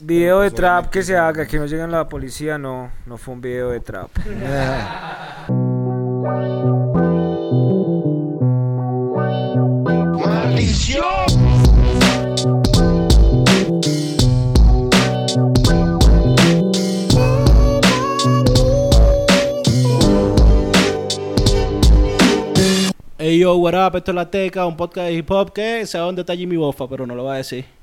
Video de trap que se haga, que no lleguen la policía, no, no fue un video de trap. Hey yo, what up? Esto es La Teca, un podcast de hip hop que sé dónde está Jimmy Boffa, pero no lo va a decir.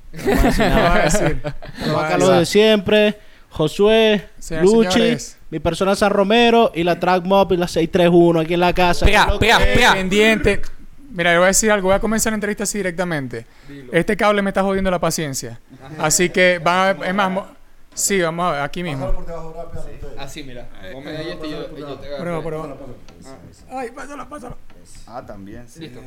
Lo de siempre, Josué, Señoras Luchi, señores. mi persona San Romero y la Track Mob y la 631 aquí en la casa. Pega, pega, pega. Pendiente. Mira, le voy a decir algo. Voy a comenzar la entrevista así directamente. Este cable me está jodiendo la paciencia. Así que van a ver. Es más, sí, vamos a ver, aquí mismo. Así, mira. Vos me das este y yo, y yo te Prueba, agarro. prueba. Ay, pásala, pásala. Ah, también. Sí. Listo.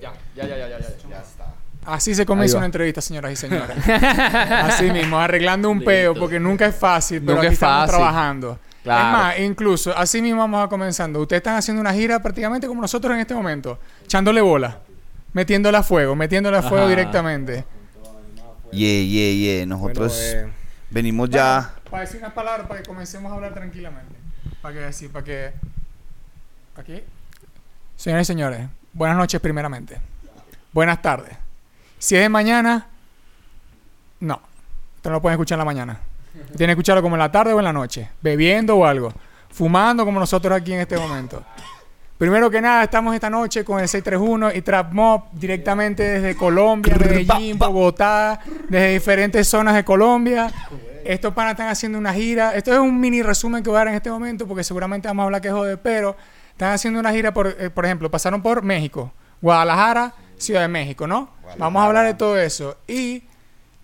Ya, ya, ya, ya, ya, ya. Ya está. Así se comienza una entrevista, señoras y señores. Así mismo, arreglando un peo, porque nunca es fácil, pero Nunca aquí es estamos fácil. trabajando. Claro. Es más, incluso, así mismo vamos a comenzando. Ustedes están haciendo una gira prácticamente como nosotros en este momento, echándole bola, metiéndola a fuego, metiéndola a fuego Ajá. directamente. Yeah, yeah, yeah. Nosotros Bueno, eh, venimos ya. Para decir unas palabras, para que comencemos a hablar tranquilamente. Para que así, para que. Aquí. Señores y señores, buenas noches primeramente. Buenas tardes. Si es de mañana, no. Ustedes no lo pueden escuchar en la mañana. Tienen que escucharlo como en la tarde o en la noche. Bebiendo o algo. Fumando como nosotros aquí en este momento. Primero que nada, estamos esta noche con el 631 y Trap Mob directamente desde Colombia, Medellín, Bogotá, desde diferentes zonas de Colombia. Estos panas están haciendo una gira. Esto es un mini resumen que voy a dar en este momento porque seguramente vamos a hablar que jode, pero están haciendo una gira, por, eh, por ejemplo, pasaron por México, Guadalajara, Ciudad de México, ¿no? Vamos a hablar de todo eso. Y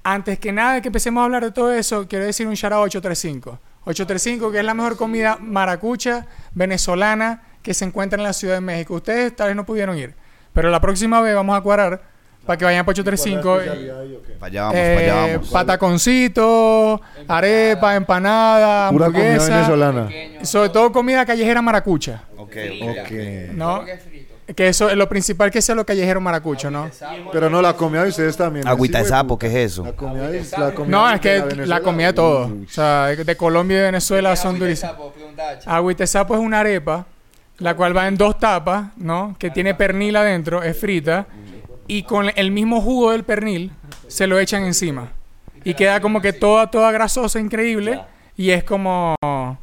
antes que nada de que empecemos a hablar de todo eso, quiero decir un shout out a 835. 835, que es la mejor comida maracucha venezolana que se encuentra en la Ciudad de México. Ustedes tal vez no pudieron ir, pero la próxima vez vamos a cuadrar para que vayan para 835. Para allá vamos, Eh, para allá vamos. pataconcito, arepa, empanada, Pura comida hamburguesa. venezolana. Sobre todo comida callejera maracucha, Ok, Ok. ¿no? Que eso es lo principal que sea lo callejero maracucho, ¿no? Pero no, la comida de ustedes también. Agüita de sapo, ¿qué es eso? La comida de, la comida No, es que la comida de todo. uy. O sea, de Colombia y de Venezuela son durísimas. Agüita de sapo es una arepa, la cual va en dos tapas, ¿no? Que tiene pernil adentro, es frita. Y con el mismo jugo del pernil se lo echan encima. Y queda como que toda, toda grasosa, increíble. Y es como... ah,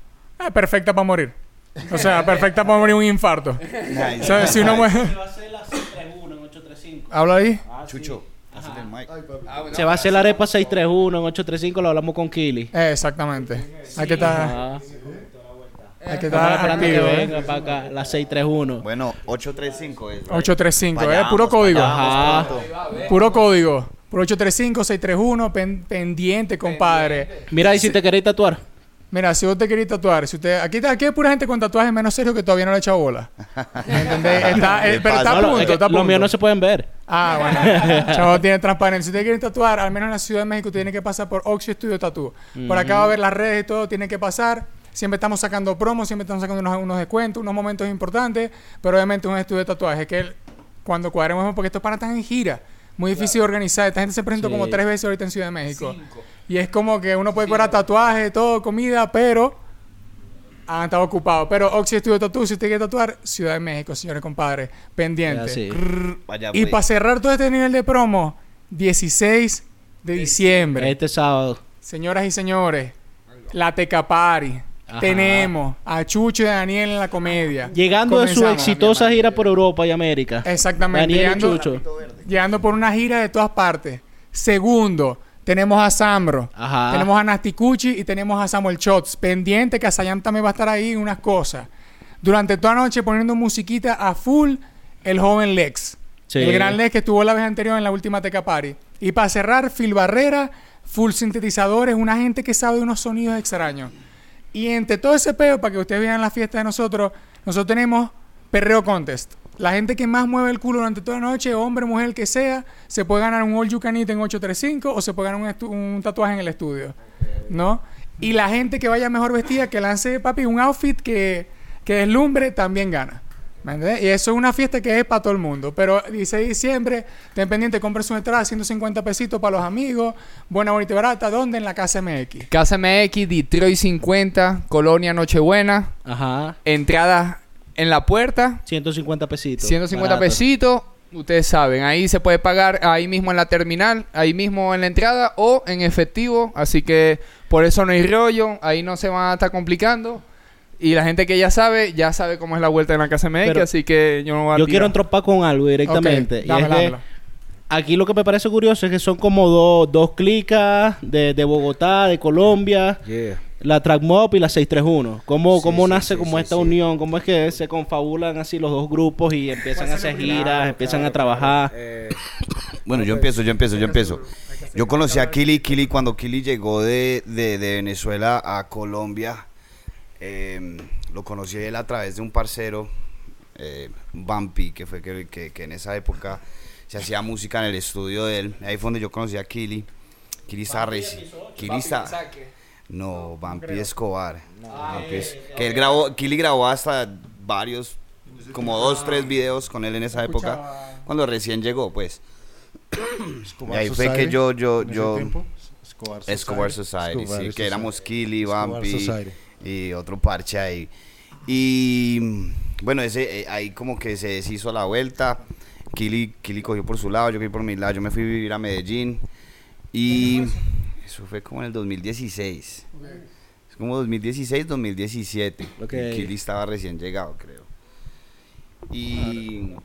perfecta para morir. O sea, perfecta para morir un infarto. O sea, si uno muere... Se va a hacer la 631 en 835. Habla ahí. Chucho, pásate el mic. Se va a hacer la arepa 631 en 835, lo hablamos con Kili. Eh, exactamente. Hay que estar, Ah, hay que estar esperando que activo. ¿eh? venga para acá, la 631. Bueno, 835 es. right? 835, Pa' ¿eh? Puro código. Ajá. Puro código. Puro 835, 631, pen- pendiente, compadre. Mira, y si te queréis tatuar. Mira, si vos te querés tatuar, si usted, aquí, aquí hay pura gente con tatuajes menos serios que todavía no le ha echado bola. ¿Me entendés? Está, eh, ¿Qué pero está a punto, está a los punto. míos no se pueden ver. Ah, bueno. Chavo tiene transparencia. Si usted quiere tatuar, al menos en la Ciudad de México, tiene que pasar por Oxy Studio Tattoo. Por acá va a ver las redes y todo, tiene que pasar. Siempre estamos sacando promos, siempre estamos sacando unos, unos descuentos, unos momentos importantes, pero obviamente un estudio de tatuaje que cuando cuadremos, porque estos panas están en gira, muy difícil de organizar. Esta gente se presentó Sí. como tres veces ahorita en Ciudad de México. Y es como que uno puede cobrar tatuajes, todo, comida, pero han estado ocupados. Pero Oxy Studio Tattoo, si usted quiere tatuar, Ciudad de México, señores compadres, pendiente. Ya, sí. Y voy. para cerrar todo este nivel de promo, 16 de diciembre. Este sábado. Señoras y señores, la Teca Party. Ajá. Tenemos a Chucho y a Daniel en la comedia. Llegando de su exitosa gira por Europa y América. Exactamente. Daniel y llegando, Chucho. llegando por una gira de todas partes. Segundo, tenemos a Sambro. Ajá. Tenemos a Nasty Cuchi y tenemos a Samuel Shots. Pendiente que Asayam también va a estar ahí en unas cosas. Durante toda la noche poniendo musiquita a full el joven Lex. Sí. El gran Lex que estuvo la vez anterior en la última Teca Party. Y para cerrar, Phil Barrera, full sintetizadores, una gente que sabe unos sonidos extraños. Y entre todo ese peo, para que ustedes vean la fiesta de nosotros, nosotros tenemos Perreo Contest. La gente que más mueve el culo durante toda la noche, hombre, mujer, el que sea, se puede ganar un All You Can Eat en 835 o se puede ganar un, tatuaje en el estudio. ¿No? Y la gente que vaya mejor vestida, que lance, papi, un outfit que, que deslumbre, también gana. ¿Me entiendes? Y eso es una fiesta que es para todo el mundo. Pero 16 de diciembre, ten pendiente, compre su entrada, 150 pesitos para los amigos. Buena, bonita y barata. ¿Dónde? En la Casa MX. Casa MX, Detroit 50, Colonia Nochebuena. Ajá. Entrada en la puerta, 150 pesitos. 150 Barato. pesitos. Ustedes saben, ahí se puede pagar ahí mismo en la terminal, ahí mismo en la entrada o en efectivo. Así que por eso no hay rollo, ahí no se van a estar complicando. Y la gente que ya sabe, ya sabe cómo es la vuelta en la casa MX, Pero así que yo no voy a Yo tirar. quiero entropar con algo directamente. Ok, y dámela, es que dámela. Aquí lo que me parece curioso es que son como dos, dos clicas de, de Bogotá, de Colombia. Yeah. La Track Mob y la 631. ¿Cómo, Sí, cómo sí, nace sí, como sí, esta sí. unión? ¿Cómo es que se confabulan así los dos grupos y empiezan a hacer giras, empiezan a trabajar? Eh, Bueno, yo empiezo, yo empiezo, yo empiezo. Yo conocí a Kili, Kili cuando Kili llegó de, de, de Venezuela a Colombia. eh, lo conocí a él a través de un parcero, eh, Bumpy, que fue que, que, que en esa época se hacía música en el estudio de él. Ahí fue donde yo conocí a Kili. Kili está reci- Kili está... No, Bumpy Escobar. Bumpy es- que él grabó, Kili grabó hasta varios, como dos, tres videos con él en esa época, Escuchaba- cuando recién llegó, pues. Escobar Y ahí fue Society, que yo, yo, yo, tiempo. Escobar Society. Escobar Society, Escobar sí, que éramos Kili, Society. y otro parche ahí. Y mm, bueno, ese, eh, ahí como que se deshizo la vuelta. Kili, Kili cogió por su lado, yo cogí por mi lado. Yo me fui a vivir a Medellín. Y eso fue como en el 2016. Es como 2016, 2017. Ok. Kili estaba recién llegado, creo. Y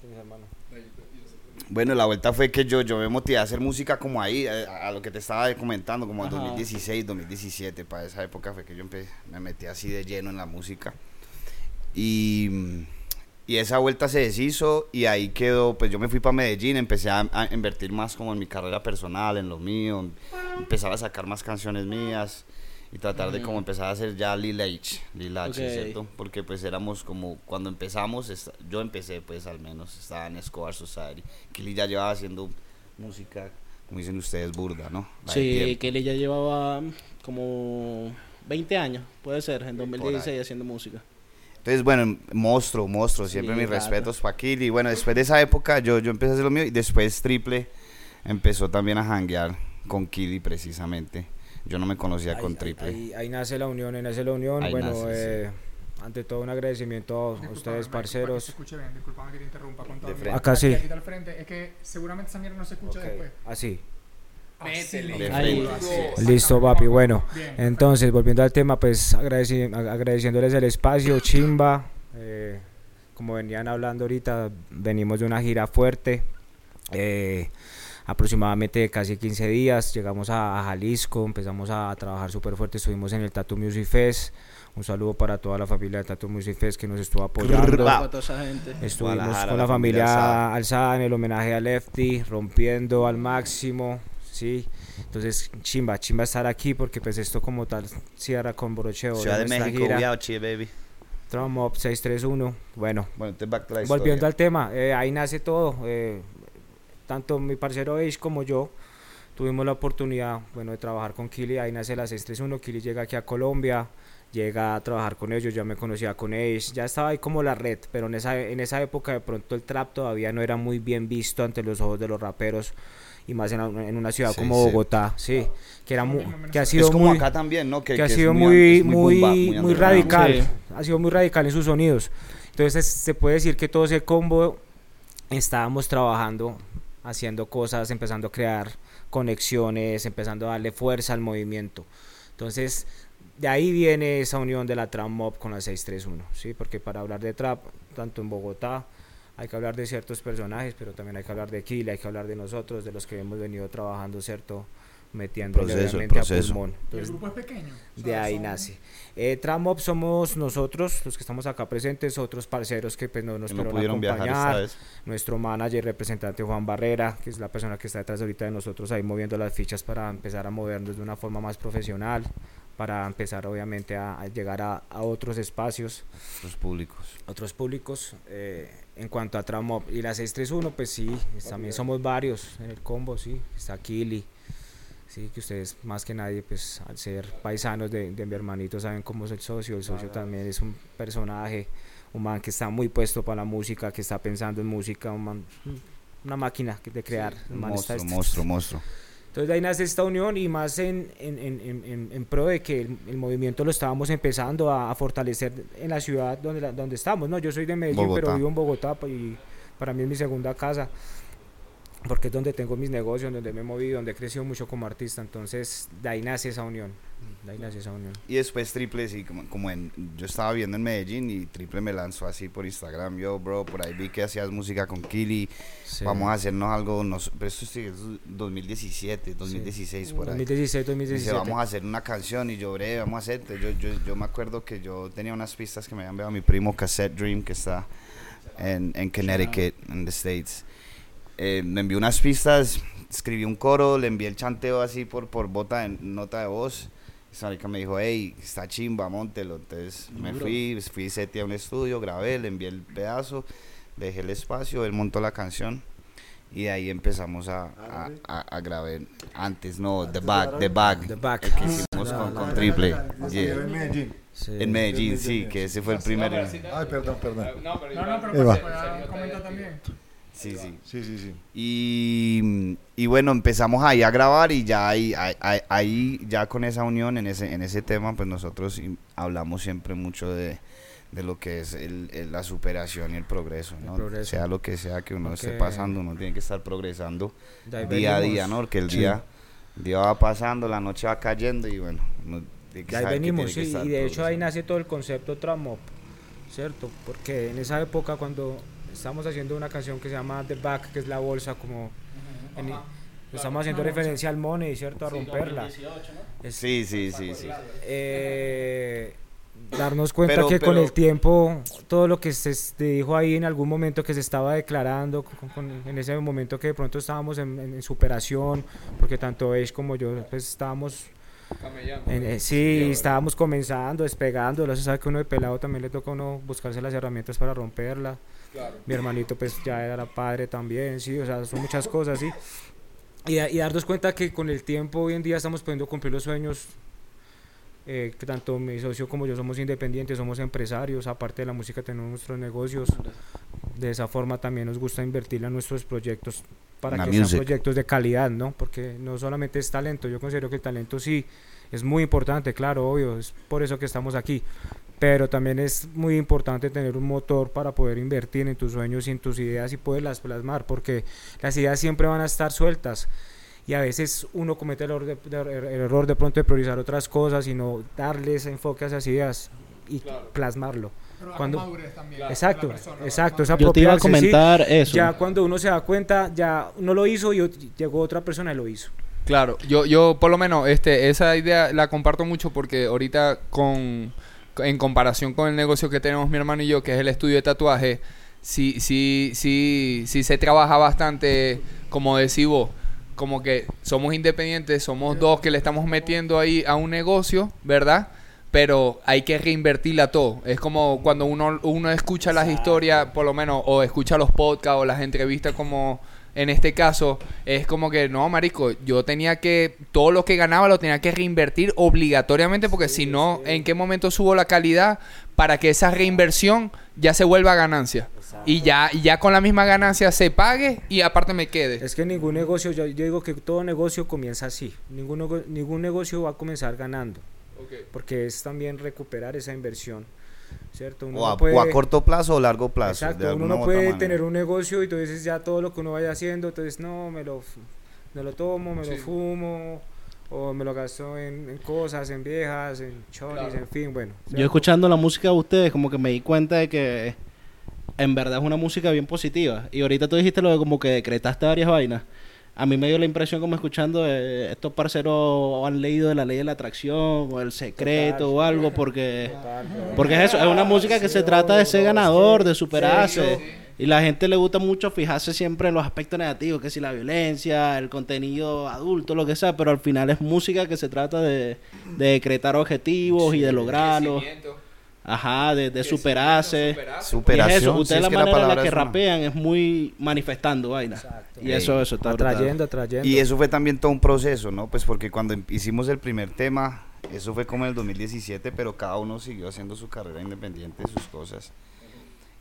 bueno, la vuelta fue que yo, yo me motivé a hacer música como ahí, eh, a, a lo que te estaba comentando, como en Ajá. 2016, 2017. Para esa época fue que yo empe- me metí así de lleno en la música. Y, y esa vuelta se deshizo y ahí quedó, pues yo me fui para Medellín, empecé a, a invertir más como en mi carrera personal, en lo mío, empezaba a sacar más canciones mías y tratar de como empezar a hacer ya Lil H, Lil H, Ok. ¿cierto? Porque pues éramos como, cuando empezamos, yo empecé pues al menos, estaba en Escobar Society, Kili ya llevaba haciendo música, como dicen ustedes, burda, ¿no? La Sí, él ya llevaba como 20 años, puede ser, en 2016 ahí. haciendo música. Entonces, bueno, monstruo, monstruo, siempre Sí, mis claro. respetos para Kili. Bueno, después de esa época yo, yo empecé a hacer lo mío y después Triple empezó también a janguear con Kili precisamente. Yo no me conocía ahí, con Triple. Ahí, ahí nace la unión, ahí nace la unión. Ahí bueno, nace, eh, ante todo un agradecimiento a ustedes, que parceros. escuche bien, disculpame que te interrumpa con todo. Acá sí. Aquí al frente. Es que seguramente esa mierda no se escucha Ok, después. Así. Métele. Ahí. Listo, papi. Bueno, entonces, volviendo al tema, pues agradeci- ag- agradeciéndoles el espacio, chimba. eh, como venían hablando ahorita, venimos de una gira fuerte. eh, aproximadamente casi 15 días. Llegamos a, a Jalisco, empezamos a, trabajar súper fuerte. Estuvimos en el Tattoo Music Fest. Un saludo para toda la familia de Tattoo Music Fest que nos estuvo apoyando. Estuvimos con la familia alzada en el homenaje a Lefty, rompiendo al máximo, ¿sí? Entonces, chimba, chimba estar aquí porque pues esto como tal cierra con broche oro Ciudad de México, gira. Viauchi, baby. Drum Up 631. Bueno, Bueno, te back to la volviendo al tema, eh, ahí nace todo. eh, tanto mi parcero Ace como yo tuvimos la oportunidad, bueno, de trabajar con Kili. Ahí nace la 631. Kili llega aquí a Colombia, llega a trabajar con ellos. Ya me conocía con Ace, ya estaba ahí como la red, pero en esa, en esa época de pronto el trap todavía no era muy bien visto ante los ojos de los raperos. Y más en, en una ciudad Sí, como sí. Bogotá, sí, que era mu- mismo en que ha sido es como muy, acá también, ¿no? Que, que ha que es sido muy es muy bomba, muy, underground. radical Sí. ha sido muy radical en sus sonidos entonces se puede decir que todo ese combo estábamos trabajando haciendo cosas empezando a crear conexiones empezando a darle fuerza al movimiento entonces de ahí viene esa unión de la trap mob con la 631 sí porque para hablar de trap tanto en Bogotá hay que hablar de ciertos personajes, pero también hay que hablar de Kila, hay que hablar de nosotros, de los que hemos venido trabajando, ¿cierto? Metiendo Proceso, a pulmón. Y el Entonces, grupo es pequeño. o de sea, ahí son- nace. Eh, Tramop somos nosotros, los que estamos acá presentes, otros parceros que pues no nos Que no pudieron pudieron viajar acompañar, esta vez. nuestro manager, representante Juan Barrera, que es la persona que está detrás ahorita de nosotros ahí moviendo las fichas para empezar a movernos de una forma más profesional, para empezar obviamente a, a llegar a, a otros espacios, Los públicos. otros públicos. eh, en cuanto a Tramop y la 631, pues sí, es- también somos varios en el combo, sí, está Kili. Sí, que ustedes más que nadie, pues al ser paisanos de, de mi hermanito, saben cómo es el socio. El socio también es un personaje, un man que está muy puesto para la música, que está pensando en música, un man, una máquina de crear. man está- Monstruo, monstruo, monstruo. Entonces de ahí nace esta unión y más en, en, en, en- pro de que el, el movimiento lo estábamos empezando a, a fortalecer en la ciudad donde, donde estamos. ¿no? Yo soy de Medellín, pero vivo en Bogotá pa- y para mí es mi segunda casa porque es donde tengo mis negocios, donde me he movido, donde he crecido mucho como artista. Entonces de ahí nace esa unión. De ahí nace esa unión. Y después Triple, sí, como, como en, yo estaba viendo en Medellín y Triple me lanzó así por Instagram, yo, bro, por ahí vi que hacías música con Kili, vamos a hacernos algo, nos, pero esto sí es 2017, 2016, por ahí. 2016, Dice, 2017. vamos a hacer una canción y yo, bre, vamos a hacer, yo, yo, yo me acuerdo que yo tenía unas pistas que me habían enviado mi primo Cassette Dream, que está en, en Connecticut, en the States. Eh, me envió unas pistas, escribí un coro, le envié el chanteo así por, por bota de, nota de voz. Sarica me dijo, hey, está chimba, montelo. Entonces me fui, fui sete a un estudio, grabé, le envié el pedazo, dejé el espacio, él montó la canción y de ahí empezamos a, a, a- a grabar. Antes, no, The Bag, The Bag, The Back. el que hicimos con, con Triple. Yeah. En Medellín. Sí. En Medellín, sí, que ese fue el primer. Ay, perdón, perdón. No, pero No, no, pero comentar también. Sí, sí. Sí, sí, sí. Y, y bueno, empezamos ahí a grabar y ya ahí, ahí, ya con esa unión en ese, en ese tema, pues nosotros hablamos siempre mucho de, de lo que es el, el- la superación y el progreso, ¿no? progreso. Sea lo que sea que uno esté pasando, uno tiene que estar progresando día a día, ¿no? Porque el Sí. día, el día va pasando, la noche va cayendo y bueno, uno tiene que De ahí que venimos, que estar y de hecho ahí nace todo el concepto Tramop, ¿cierto? Porque en esa época cuando estábamos haciendo una canción que se llama The Back, que es la bolsa, como en- estamos haciendo referencia al money, ¿cierto? A romperla. Es- Sí, sí, sí, sí. eh, darnos cuenta Pero- que con el tiempo todo lo que se dijo ahí en algún momento que se estaba declarando con- con- en ese momento que de pronto estábamos en, en- en superación porque tanto Ace como yo pues estábamos en- eh, sí, estábamos comenzando, despegando. Lo sabe que uno de pelado también le toca a uno buscarse las herramientas para romperla. Mi hermanito, pues ya era padre también, sí, o sea, son muchas cosas, sí. Y, y darnos cuenta que con el tiempo hoy en día estamos pudiendo cumplir los sueños. eh, que tanto mi socio como yo somos independientes, somos empresarios, aparte de la música tenemos nuestros negocios. De esa forma también nos gusta invertir en nuestros proyectos para La que music. sean proyectos de calidad, ¿no? Porque no solamente es talento, yo considero que el talento sí es muy importante, claro, obvio, es por eso que estamos aquí. Pero también es muy importante tener un motor para poder invertir en tus sueños y en tus ideas y poderlas plasmar, porque las ideas siempre van a estar sueltas y a veces uno comete el error de, de- el error de pronto de priorizar otras cosas y no darle ese enfoque a esas ideas y plasmarlo. Pero la Cuando- también. Exacto, la persona, exacto, la esa Yo te iba a apropiarse, sí. comentar eso. Ya cuando uno se da cuenta, ya no lo hizo y llegó otra persona y lo hizo. Claro, yo, yo por lo menos este, esa idea la comparto mucho porque ahorita con en comparación con el negocio que tenemos mi hermano y yo, que es el estudio de tatuaje, sí, sí, sí, sí se trabaja bastante, como decís vos, como que somos independientes, somos dos que le estamos metiendo ahí a un negocio, ¿verdad? Pero hay que reinvertirla todo. Es como cuando uno, uno escucha las historias, por lo menos, o escucha los podcasts o las entrevistas como en este caso, es como que, no, marico, yo tenía que, todo lo que ganaba lo tenía que reinvertir obligatoriamente, porque si no, ¿en qué momento subo la calidad para que esa reinversión ya se vuelva ganancia? Y ya, y ya con la misma ganancia se pague y aparte me quede. Es que ningún negocio, yo, yo digo que todo negocio comienza así. Ningún, ningún negocio va a comenzar ganando, porque es también recuperar esa inversión, ¿cierto? Uno O no a, puede- o a corto plazo o largo plazo. de Exacto, uno alguna no puede tener un negocio y entonces ya todo lo que uno vaya haciendo, entonces no, me lo, me lo tomo, me lo fumo, o me lo gasto en, en cosas, en viejas, en cholis, en fin, bueno. Yo escuchando la música de ustedes, como que me di cuenta de que en verdad es una música bien positiva. Y ahorita tú dijiste lo de como que decretaste varias vainas. A mí me dio la impresión como escuchando eh, estos parceros han leído de la ley de la atracción o el secreto o algo porque porque es eso, es una música que se trata de ser ganador, de superarse. Y la gente le gusta mucho fijarse siempre en los aspectos negativos, que si la violencia, el contenido adulto, lo que sea, pero al final es música que se trata de, de decretar objetivos y de lograrlos. Ajá, de, de superarse. Superación. es eso, si ustedes es la que manera en la palabra que es una. rapean es muy manifestando vaina. Y eso, eso está atrayendo, atrayendo. Y eso fue también todo un proceso, ¿no? Pues porque cuando em- hicimos el primer tema, eso fue como en el 2017, pero cada uno siguió haciendo su carrera independiente, sus cosas.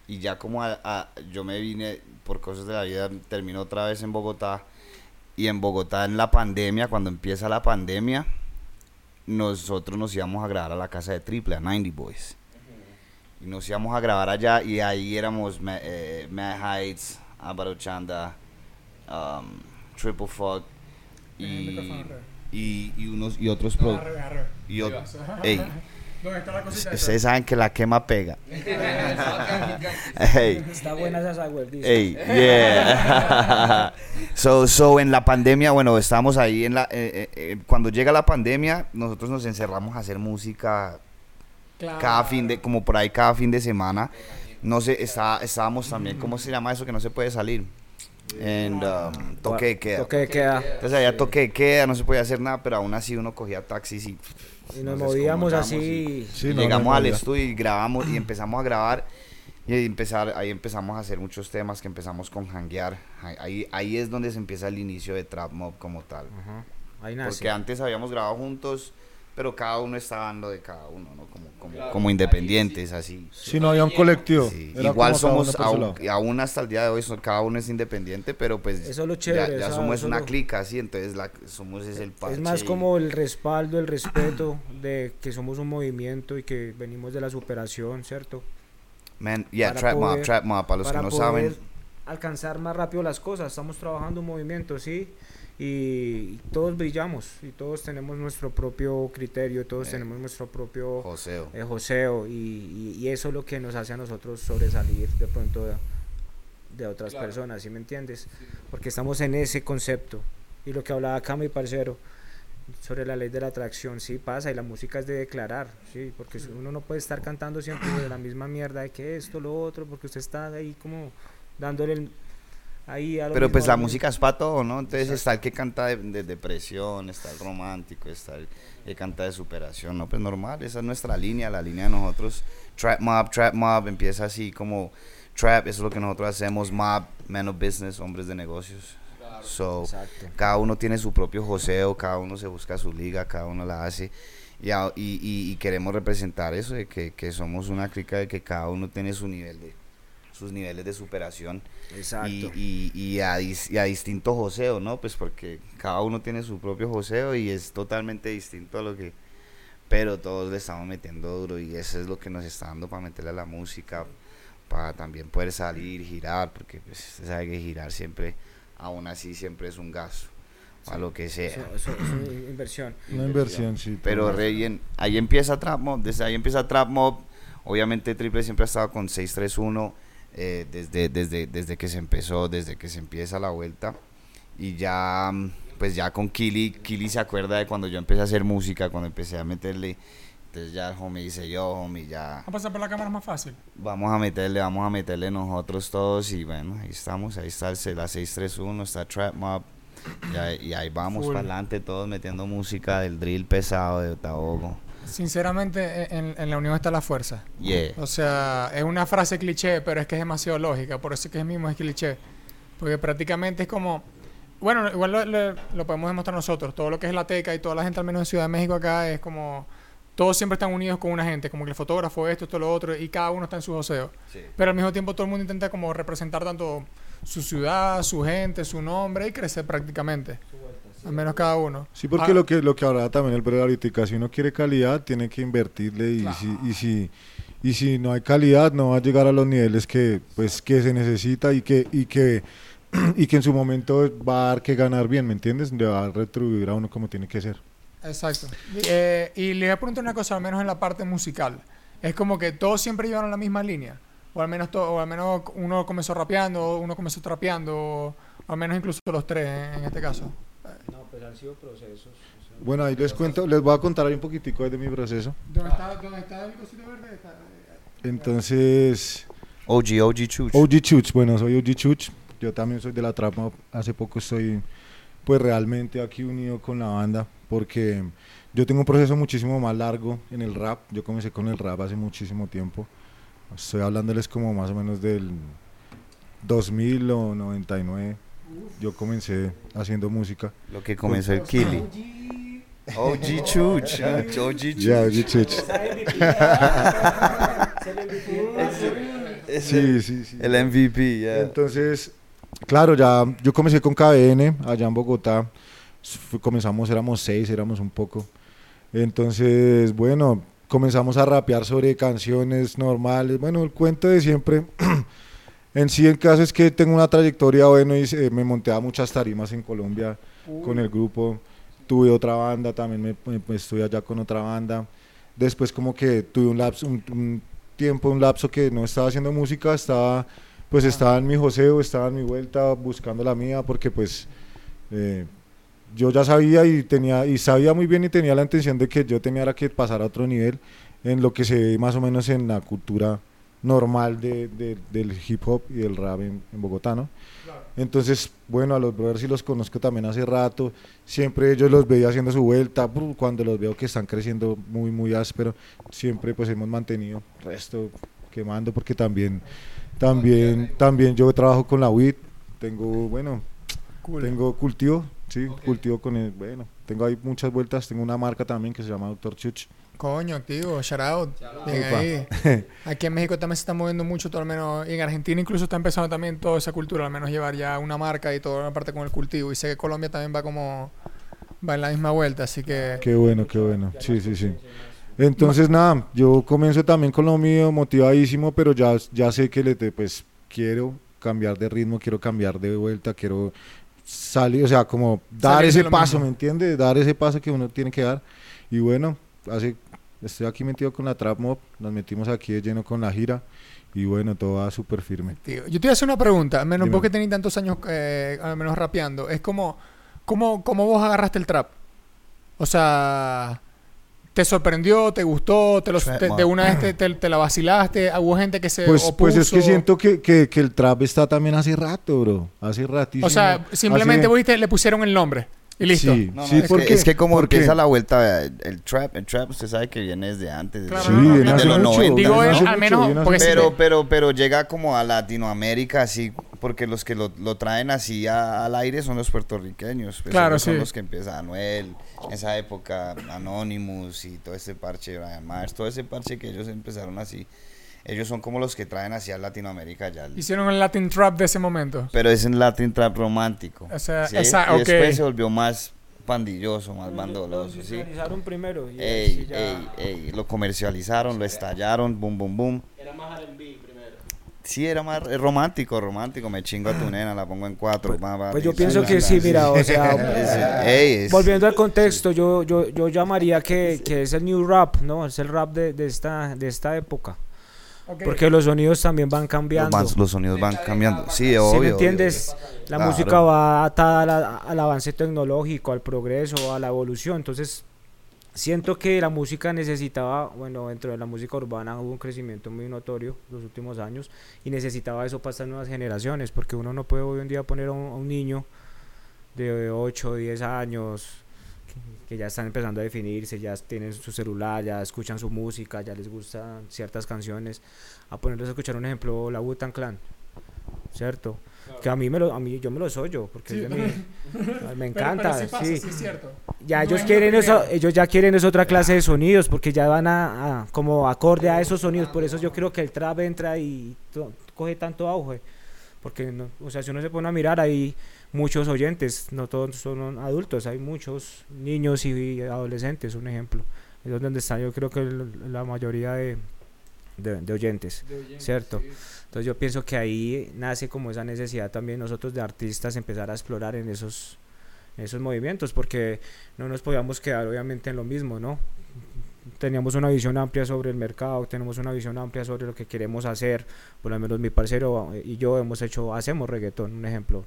Y ya como a- a- yo me vine por cosas de la vida, termino otra vez en Bogotá. Y en Bogotá, en la pandemia, cuando empieza la pandemia, nosotros nos íbamos a grabar a la casa de Triple, a 90 Boys. Y nos íbamos a grabar allá y ahí éramos Ma- eh, Mad Heights, Álvaro Chanda, um, Triple Fuck y, y, y unos y otros No, y ot- Eso. ey, ¿Dónde está la cosita? esa? ustedes saben que la quema pega. Ey, Está buena esa software, dice. ey, yeah. so, so en la pandemia, bueno, estábamos ahí en la eh, eh, cuando llega la pandemia, nosotros nos encerramos a hacer música Claro. cada fin de como por ahí cada fin de semana. No sé, está, estábamos también, ¿cómo se llama eso que no se puede salir? En um, toque de queda. Toque de queda. Entonces allá toque de queda, no se podía hacer nada, pero aún así uno cogía taxis y Y nos nos movíamos así. Sí, y no, llegamos no, al estudio y grabamos y empezamos a grabar y ahí empezar ahí empezamos a hacer muchos temas que empezamos con hanguear Ahí- ahí es donde se empieza el inicio de trap mob como tal Ajá. Ahí nace. porque antes habíamos grabado juntos pero cada uno estaba en lo de cada uno no como como, como independientes así Si no había un colectivo. Sí, igual somos aún, aún hasta el día de hoy cada uno es independiente pero pues Eso es lo ya- chévere, ya, somos una lo- clica así entonces la somos es el parche Es más como el respaldo, el respeto de que somos un movimiento y que venimos de la superación, ¿cierto? man yeah para trap mob poder- trap mob para los Para que no poder saben alcanzar más rápido las cosas. Estamos trabajando un movimiento, ¿sí? Y todos brillamos y todos tenemos nuestro propio criterio, todos Eh. tenemos nuestro propio Joseo eh, joseo y, y- y eso es lo que nos hace a nosotros sobresalir de pronto de, de otras Claro. personas, ¿sí me entiendes? Porque estamos en ese concepto y lo que hablaba acá mi parcero sobre la ley de la atracción, sí pasa y la música es de declarar, sí, porque uno no puede estar cantando siempre de la misma mierda de que esto, lo otro, porque usted está ahí como dándole el- ahí a lo Pero pues la música es para todo, ¿no? Entonces está el que canta de, de depresión, está el romántico, está el que canta de superación, ¿no? Pues normal, esa es nuestra línea, la línea de nosotros. Trap Mob, Trap Mob empieza así como Trap, eso es lo que nosotros hacemos, Mob, Man of Business, hombres de negocios. So, Exacto. cada uno tiene su propio joseo, cada uno se busca su liga, cada uno la hace. Y, a- y- y- y queremos representar eso, de que, que somos una clica de que cada uno tiene su nivel de, sus niveles de superación Exacto. y, y, y a, y a distinto joseo, ¿no? Pues porque cada uno tiene su propio joseo y es totalmente distinto a lo que... Pero todos le estamos metiendo duro y eso es lo que nos está dando para meterle a la música, para también poder salir, girar, porque pues usted sabe que girar siempre, aún así siempre es un gasto, a lo que sea. Eso, eso- eso es una inversión. Una inversión, sí. Pero total. re bien, ahí empieza Trap Mob, desde ahí empieza Trap Mob. Obviamente Triple siempre ha estado con 631 eh, desde, desde, desde que se empezó, desde que se empieza la vuelta. Y ya, mm, pues ya con Kili, Kili se acuerda de cuando yo empecé a hacer música, cuando empecé a meterle. Entonces ya el homie dice yo, homie, ya ¿A pasar por la cámara más fácil? vamos a meterle, vamos a meterle nosotros todos. Y bueno, ahí estamos, ahí está el, la 631, está Trap Mob. Y ahí, y ahí vamos para adelante todos metiendo música del drill pesado de Otaogo. Sinceramente, en, en la unión está la fuerza. Yeah. O sea, es una frase cliché, pero es que es demasiado lógica. Por eso es que es mismo es cliché. Porque prácticamente es como... Bueno, igual lo, lo- lo podemos demostrar nosotros. Todo lo que es la teca y toda la gente, al menos en Ciudad de México acá, es como... Todos siempre están unidos con una gente. Como que el fotógrafo, esto, esto, lo otro. Y cada uno está en su joseo. Pero al mismo tiempo todo el mundo intenta como representar tanto su ciudad, su gente, su nombre y crecer prácticamente. Al menos cada uno. Sí, porque Ah. lo que lo que hablaba también el brother ahorita, si uno quiere calidad, tiene que invertirle y si y si y si no hay calidad, no va a llegar a los niveles que pues que se necesita y que y que y que en su momento va a dar que ganar bien, ¿me entiendes? Le va a retribuir a uno como tiene que ser. Exacto. Eh, y le voy a preguntar una cosa, al menos en la parte musical. Es como que todos siempre llevaron la misma línea. O al menos, to- o al menos uno comenzó rapeando, uno comenzó trapeando, o al menos incluso los tres en este caso. Han sido procesos. Bueno, ahí les cuento, les voy a contar ahí un poquitico de mi proceso. ¿Dónde está, dónde está el cosito verde? Está- Entonces, OG, OG Chuch. OG Chuch, bueno, soy OG Chuch. Yo también soy de la trap Mob. Hace poco estoy, pues realmente aquí unido con la banda, porque yo tengo un proceso muchísimo más largo en el rap. Yo comencé con el rap hace muchísimo tiempo. Estoy hablándoles como más o menos del 2000 o 99. Yo comencé haciendo música. Lo que comenzó el Kili. OG Chuch. OG Chuch. Ya, OG Chuch. Es Sí, el, sí, sí. el MVP, ya. Entonces, claro, ya yo comencé con KBN allá en Bogotá. Comenzamos, éramos seis, éramos un poco. Entonces, bueno, comenzamos a rapear sobre canciones normales. Bueno, el cuento de siempre. en sí, el caso es que tengo una trayectoria, bueno, y eh, me monté a muchas tarimas en Colombia con el grupo. Tuve otra banda, también me, me- estuve allá con otra banda. Después como que tuve un lapso, un, tiempo, un lapso que no estaba haciendo música, estaba pues estaba en mi joseo, estaba en mi vuelta buscando la mía porque pues eh, yo ya sabía y tenía y sabía muy bien y tenía la intención de que yo tenía que pasar a otro nivel en lo que se ve más o menos en la cultura normal de, de- del hip hop y del rap en, en Bogotá, ¿no? Entonces, bueno, a los brothers sí los conozco también hace rato, siempre ellos los veía haciendo su vuelta, cuando los veo que están creciendo muy, muy áspero, siempre pues hemos mantenido resto quemando porque también, también, también yo trabajo con la WIT, tengo, bueno, Cool. tengo cultivo, sí, cultivo con el, bueno, tengo ahí muchas vueltas, tengo una marca también que se llama Dr. Chuch. Coño, activo, shout out. Bien Upa. ahí. Aquí en México también se está moviendo mucho, todo al menos. Y en Argentina incluso está empezando también toda esa cultura, al menos llevar ya una marca y toda la parte con el cultivo. Y sé que Colombia también va como. va en la misma vuelta, así que. Qué bueno, qué bueno. Sí, sí, sí. Entonces, nada, yo comienzo también con lo mío, motivadísimo, pero ya, ya sé que le te- pues quiero cambiar de ritmo, quiero cambiar de vuelta, quiero salir, o sea, como dar ese paso, mismo. ¿me entiendes? Dar ese paso que uno tiene que dar. Y bueno, hace, estoy aquí metido con la Trap Mob, nos metimos aquí de lleno con la gira y bueno, todo va súper firme. Tío, Yo te voy a hacer una pregunta, menos vos que tenés tantos años, eh, al menos rapeando. Es como, ¿cómo, ¿cómo vos agarraste el trap? O sea, ¿te sorprendió? ¿Te gustó? ¿Te lo- Trap te- de una vez te, te- te la vacilaste? ¿Hubo gente que se Pues, opuso? pues es que siento que, que, que el trap está también hace rato, bro. Hace ratísimo. O sea, simplemente Hace- vos viste, le pusieron el nombre y listo. Sí, No, no, sí, es, porque que, es que como empieza la vuelta, el, el trap, el trap, usted sabe que viene desde antes. Claro, Sí, no, viene de los mucho, 90, Digo, al menos, mucho, viene porque hace sí, pero, pero, pero llega como a Latinoamérica así, porque los que lo, lo traen así a- al aire son los puertorriqueños. pues, Claro, Son los que empieza Anuel, en esa época Anonymous y todo ese parche, Brian Mars, todo ese parche que ellos empezaron así. Ellos son como los que traen hacia Latinoamérica ya. Hicieron el Latin Trap de ese momento. Pero es en Latin Trap romántico. O sea, ¿sí? esa- y ok. después se volvió más pandilloso, más bandoloso, ¿sí? Organizaron primero. y Ey, ya- ey, ey, lo comercializaron, lo estallaron, boom, boom, boom. Era más R&B primero. Sí, era más eh, romántico, romántico. Me chingo a tu nena, la pongo en cuatro. va, va, Pues yo sí, pienso sí, que sí, mira, o Es- sea, ey, es- volviendo al contexto, yo, yo, yo llamaría que, que es el new rap, ¿no? Es el rap de, de esta, de esta época. Ok. Porque los sonidos también van los, cambiando. van- los sonidos van cambiando. Sí, ¿Sí obvio. me obvio, entiendes? obvio. La Claro. música va atada a la- al avance tecnológico, al progreso, a la evolución. Entonces, siento que la música necesitaba, bueno, dentro de la música urbana hubo un crecimiento muy notorio los últimos años y necesitaba eso para estas nuevas generaciones, porque uno no puede hoy en día poner a un, a un niño de 8 o 10 años que, ya están empezando a definirse, ya tienen su celular, ya escuchan su música, ya les gustan ciertas canciones, a ponerlos a escuchar un ejemplo, la Wu-Tang Clan, ¿cierto? Que a mí, me lo, a mí yo me lo soy yo, porque es de mí. me encanta, Pero, pero sí pasa, sí. sí es cierto. Ya No ellos quieren eso, ellos ya quieren es otra clase de sonidos porque ya van a, a- como acorde a esos sonidos, por eso yo creo que el trap entra y coge tanto auge. Porque no- o sea, si uno se pone a mirar hay muchos oyentes, no todos son adultos, hay muchos niños y adolescentes, un ejemplo. Es donde está yo creo que la mayoría de, de- de oyentes, ¿cierto? Entonces yo pienso que ahí nace como esa necesidad también nosotros de artistas empezar a explorar en esos en esos movimientos porque no nos podíamos quedar obviamente en lo mismo, ¿no? Teníamos una visión amplia sobre el mercado, tenemos una visión amplia sobre lo que queremos hacer, por lo menos mi parcero y yo hemos hecho, hacemos reggaetón, un ejemplo.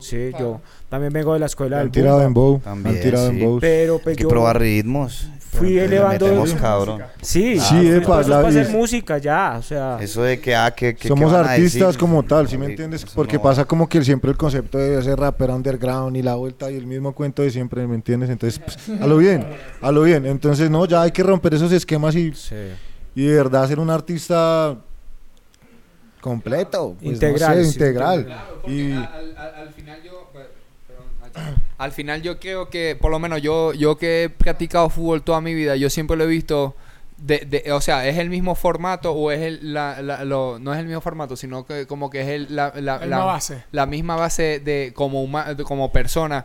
Sí, yo también vengo de la escuela del Han tirado en bow, También, han tirado sí. en bow. pero Hay pues que yo probar ritmos. fui Le elevando metemos cabrón. sí, Sí, es para hacer música ya, o sea, Eso de que, ah, que, que Somos que artistas decir, como tal, ¿sí me entiendes? Porque no- pasa como que siempre el concepto de ese rapper underground y la vuelta y el mismo cuento de siempre, ¿me entiendes? Entonces, pues, a lo bien, a lo bien. Entonces, no, ya hay que romper esos esquemas y, sí. y de verdad ser un artista completo. pues, no Integral, sé, sí, integral. Claro, Y- al, al- al final yo... per- perdón, al final yo creo que, por lo menos yo, yo que he practicado fútbol toda mi vida, yo siempre lo he visto de, de- o sea, es el mismo formato o es el, la, la- lo- no es el mismo formato, sino que como que es el, la, la, La base. la misma base de como huma- de como persona.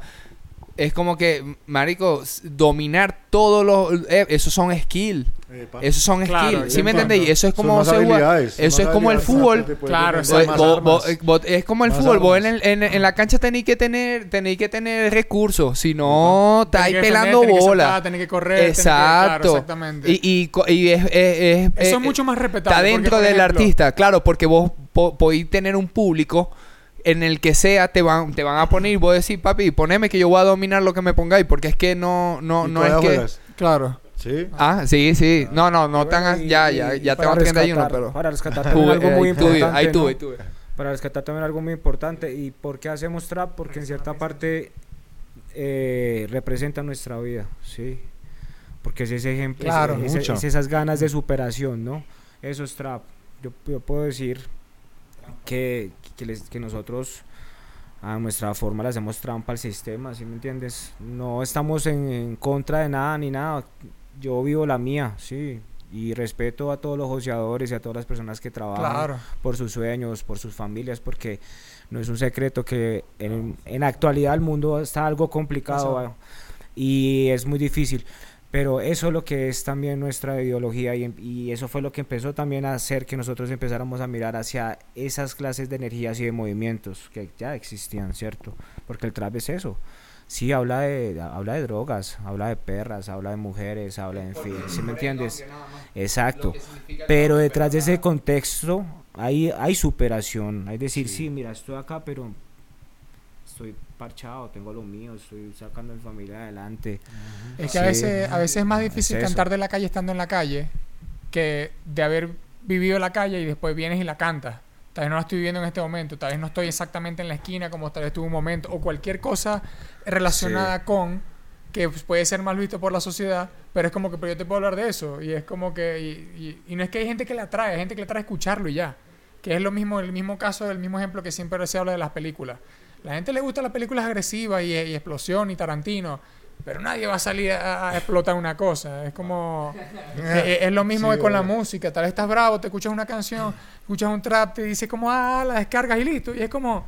Es como que, marico, dominar todos los... eh, esos son skill. Epa. Esos son Claro, skill. yo ¿Sí me entendéis? Eso es como... se juega- eso es como el fútbol. Claro, es como el Más fútbol, vos en, en, en la cancha tenéis que tener tenéis que tener recursos, si no estáis pelando tenés que bola. tenés que correr. que- Exacto. claro, exactamente. Y, y, co- y es, es- es- Eso eh, es mucho más respetable. Está dentro del ejemplo, artista, claro, porque vos po- podéis tener un público en el que sea te van te van a poner y vos decís, papi, poneme que yo voy a dominar lo que me pongáis, porque es que no no ¿Y no es todavía que juegas? Claro. Sí. Ah, sí, sí. No, no, no Y tan y- ya ya ya para tengo 31, rescatar- pero Para rescatar también Tuve- algo muy importante. ahí ¿no? tuve, ahí tuve. Para rescatar también algo muy importante. ¿Y por qué hacemos trap? Porque en cierta parte eh, representa nuestra vida, ¿sí? Porque es ese ejemplo, es- Claro. es, Mucho. es esas ganas de superación, ¿no? Eso es trap. Yo, yo puedo decir que, que, les- que nosotros a nuestra forma le hacemos trampa al sistema, ¿sí me entiendes? No estamos en, en contra de nada ni nada. Yo vivo la mía, sí. Y respeto a todos los joseadores y a todas las personas que trabajan Claro. por sus sueños, por sus familias, porque no es un secreto que en, en la actualidad el mundo está algo complicado y es muy difícil. Pero eso es lo que es también nuestra ideología y, em- y eso fue lo que empezó también a hacer que nosotros empezáramos a mirar hacia esas clases de energías y de movimientos que ya existían, ¿cierto? Porque el trap es eso. Sí, habla de, habla de drogas, habla de perras, habla de mujeres, habla de, en fin, ¿sí me entiendes? Exacto. Pero detrás de ese contexto hay, hay superación. Hay decir, sí. mira, estoy acá, pero estoy parchado, tengo lo mío, estoy sacando a mi familia adelante. Es que a veces, a veces es más difícil cantar de la calle estando en la calle que de haber vivido la calle y después vienes y la cantas. Tal vez no la estoy viviendo en este momento, tal vez no estoy exactamente en la esquina como tal vez tuve un momento, o cualquier cosa relacionada con que puede ser mal visto por la sociedad, pero es como que pero yo te puedo hablar de eso, y es como que, y, y- y no es que hay gente que le atrae, hay gente que le atrae escucharlo y ya, que es lo mismo, el mismo caso, el mismo ejemplo que siempre se habla de las películas. La gente le gusta las películas agresivas y, explosión y Tarantino. Pero nadie va a salir a, explotar una cosa. Es como. Eh, eh, es, lo mismo que con la música. Tal vez estás bravo, te escuchas una canción, escuchas un trap, te dices como, ah, la descargas y listo. Y es como.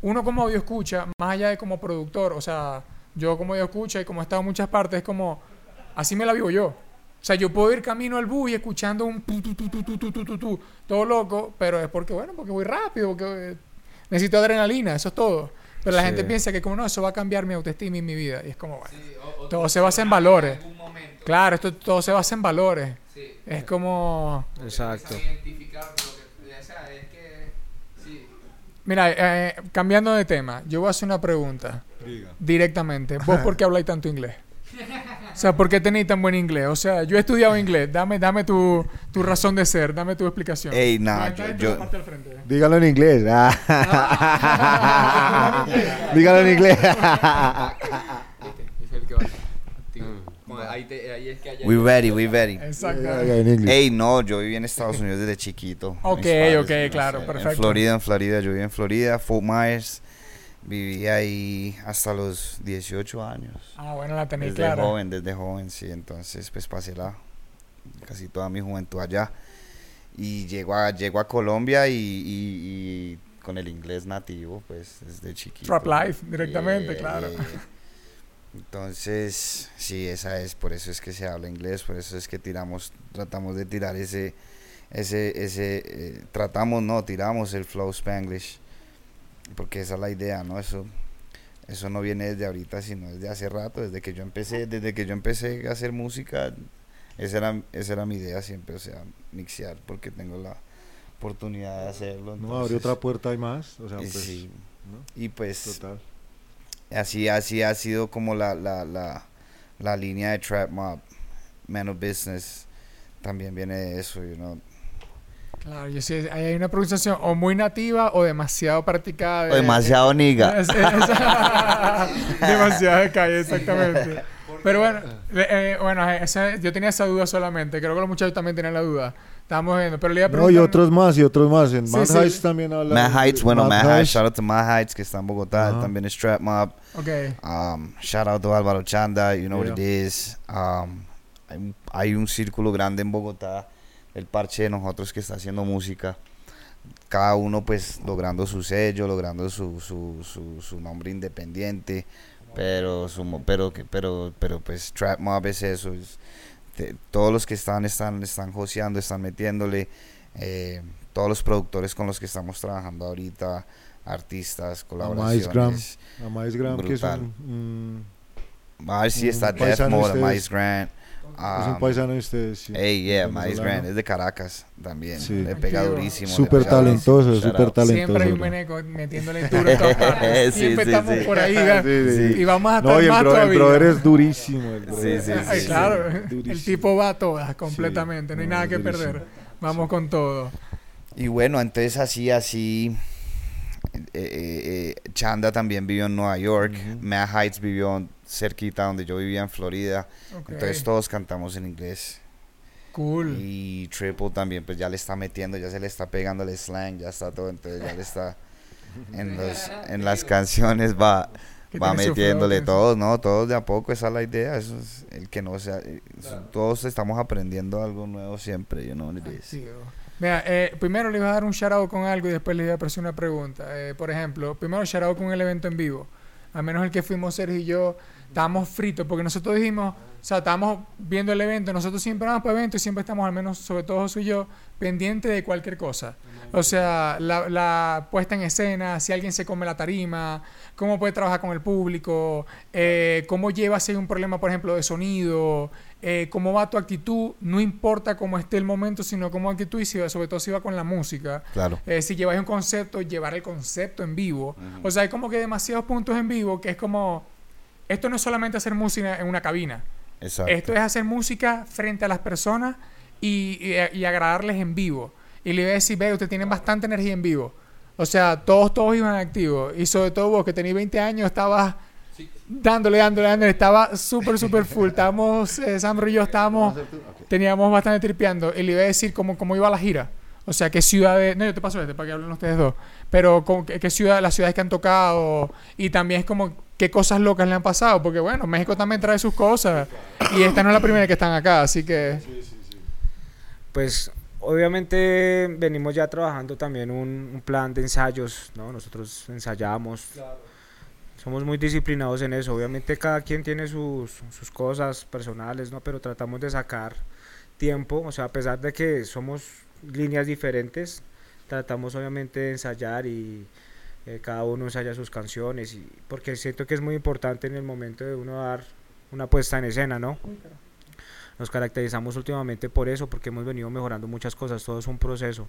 Uno como audio escucha, más allá de como productor, o sea, yo como audio escucha y como he estado en muchas partes, es como. Así me la vivo yo. O sea, yo puedo ir camino al bus y escuchando un tu, tu, tu, todo loco, pero es porque, bueno, porque voy rápido, porque necesito adrenalina, eso es todo. Pero la Sí. gente piensa que como no, eso va a cambiar mi autoestima y mi vida. Y es como, bueno, todo se basa en valores. Claro, esto todo se basa en valores. Es como, Exacto. mira, eh, cambiando de tema, yo voy a hacer una pregunta Diga. directamente. ¿Vos por qué habláis tanto inglés? O sea, ¿por qué tenéis tan buen inglés? O sea, yo he estudiado inglés. Dame, dame tu, tu razón de ser, dame tu explicación. Ey, nah, está yo- frente. Dígalo en inglés. Ah. Dígalo en inglés. We ready, we ready. Exacto. en inglés. Ey, no, yo viví en Estados Unidos desde chiquito. Ok, padres, ok, no claro, sé, perfecto. En Florida, en Florida, yo viví en Florida, Fort Myers. Viví ahí hasta los 18 años. Ah, bueno, la tenéis Desde clara. joven, desde joven, sí. Entonces, pues pasé la, casi toda mi juventud allá. Y llego a, llego a Colombia y, y- y con el inglés nativo, pues desde chiquito. Trap life, directamente, Yeah, claro. yeah. Entonces, sí, esa es, por eso es que se habla inglés, por eso es que tiramos, tratamos de tirar ese, ese, ese, eh, tratamos, no, tiramos el flow Spanglish, porque esa es la idea, ¿no? Eso, eso no viene desde ahorita, sino desde hace rato, desde que yo empecé, desde que yo empecé a hacer música, esa era, esa era mi idea siempre, o sea, mixear, porque tengo la oportunidad de hacerlo. No entonces, otra puerta y más. O sea, y pues, sí, ¿no? y pues Total. así, así ha sido como la, la, la, la línea de Trap Mob, Man of Business, también viene de eso, you know. Claro, yo sí, hay una pronunciación o muy nativa o demasiado practicada. de- O demasiado niga. Es- es- demasiado de calle, exactamente. Pero bueno, eh, bueno esa- yo tenía esa duda solamente. Creo que los muchachos también tenían la duda. Estábamos viendo, pero le iba a No, y otros más, y otros más. En Sí, Mad sí. Heights también habla. Mad Heights, bueno, Mad Mad Heights, shout out to Mad Heights, que está en Bogotá, también es Trap Mob. Ok. Um, shout out to Álvaro Chanda, you know what Yeah. it is. Um, hay, un- hay un círculo grande en Bogotá, el parche de nosotros que está haciendo música. Cada uno pues logrando su sello, logrando su, su, su, su nombre independiente, pero, su, mo- pero, pero, pero pues Trap Mob es eso, es- te- todos los que están, están, están joseando, están metiéndole, eh, todos los productores con los que estamos trabajando ahorita, artistas, colaboraciones. A Miles Graham, que es un, está Death Mode. Miles Grant. Un, es un paisano de ustedes. Sí. Ey, yeah, venezolano. Grant es de Caracas también. Sí. Le pega durísimo. Súper talentoso, súper talentoso. Siempre hay un bro. veneco metiéndole duro. Sí, Siempre sí, estamos sí. por ahí. ¿verdad? Sí, sí. Y vamos a estar No, y el, más bro- el brother es durísimo. El brother. Sí, sí, Ay, sí. claro, el tipo va a todas completamente, no hay no, nada que durísimo. perder. Vamos con todo. Y bueno, entonces así, así. Eh, eh, eh, Chanda también vivió en Nueva York. Ujú. Matt Heights vivió cerquita donde yo vivía en Florida. Entonces todos cantamos en inglés. Cool. Y Triple también, pues ya le está metiendo, ya se le está pegando el slang, ya está todo. Entonces ya le está. En, los, en las canciones va. Va metiéndole todos, ¿no? Todos de a poco, esa es la idea. Eso es el que no sea. Todos estamos aprendiendo algo nuevo siempre, you know what it is. Mira, eh, primero le iba a dar un shout out con algo y después le iba a hacer una pregunta. Eh, por ejemplo, primero shout out con el evento en vivo. A menos el que fuimos Sergio y yo, estábamos fritos porque nosotros dijimos, o sea, estábamos viendo el evento, nosotros siempre vamos para eventos y siempre estamos, al menos sobre todo Josu y yo, pendientes de cualquier cosa. O sea, la, la puesta en escena, si alguien se come la tarima, cómo puede trabajar con el público, eh, cómo lleva si hay un problema, por ejemplo, de sonido, eh, cómo va tu actitud, no importa cómo esté el momento, sino cómo actitud y si sobre todo si va con la música. Claro. Eh, si lleváis un concepto, llevar el concepto en vivo. O sea, hay como que demasiados puntos en vivo que es como, esto no es solamente hacer música en una cabina, Exacto. esto es hacer música frente a las personas y, y- y agradarles en vivo. Y le iba a decir, ve, ustedes tienen bastante energía en vivo. O sea, todos, todos iban activos. Y sobre todo vos, que tenías 20 años, estabas dándole, dándole, dándole. Estaba súper, súper full. Estábamos, eh, Sandro y yo estábamos, teníamos bastante tripeando. Y le iba a decir cómo, cómo iba la gira. O sea, qué ciudades... No, yo te paso este para que hablen ustedes dos. Pero con, qué, qué ciudad, las ciudades que han tocado. Y también es como qué cosas locas le han pasado. Porque bueno, México también trae sus cosas. Y esta no es la primera que están acá. Así que... Pues obviamente venimos ya trabajando también un, un plan de ensayos, ¿no? Nosotros ensayamos. Somos muy disciplinados en eso. Obviamente cada quien tiene sus, sus cosas personales, ¿no? Pero tratamos de sacar tiempo, o sea, a pesar de que somos líneas diferentes, tratamos obviamente de ensayar y eh, cada uno ensaya sus canciones, y, porque siento que es muy importante en el momento de uno dar una puesta en escena, ¿no? Nos caracterizamos últimamente por eso, porque hemos venido mejorando muchas cosas, todo es un proceso.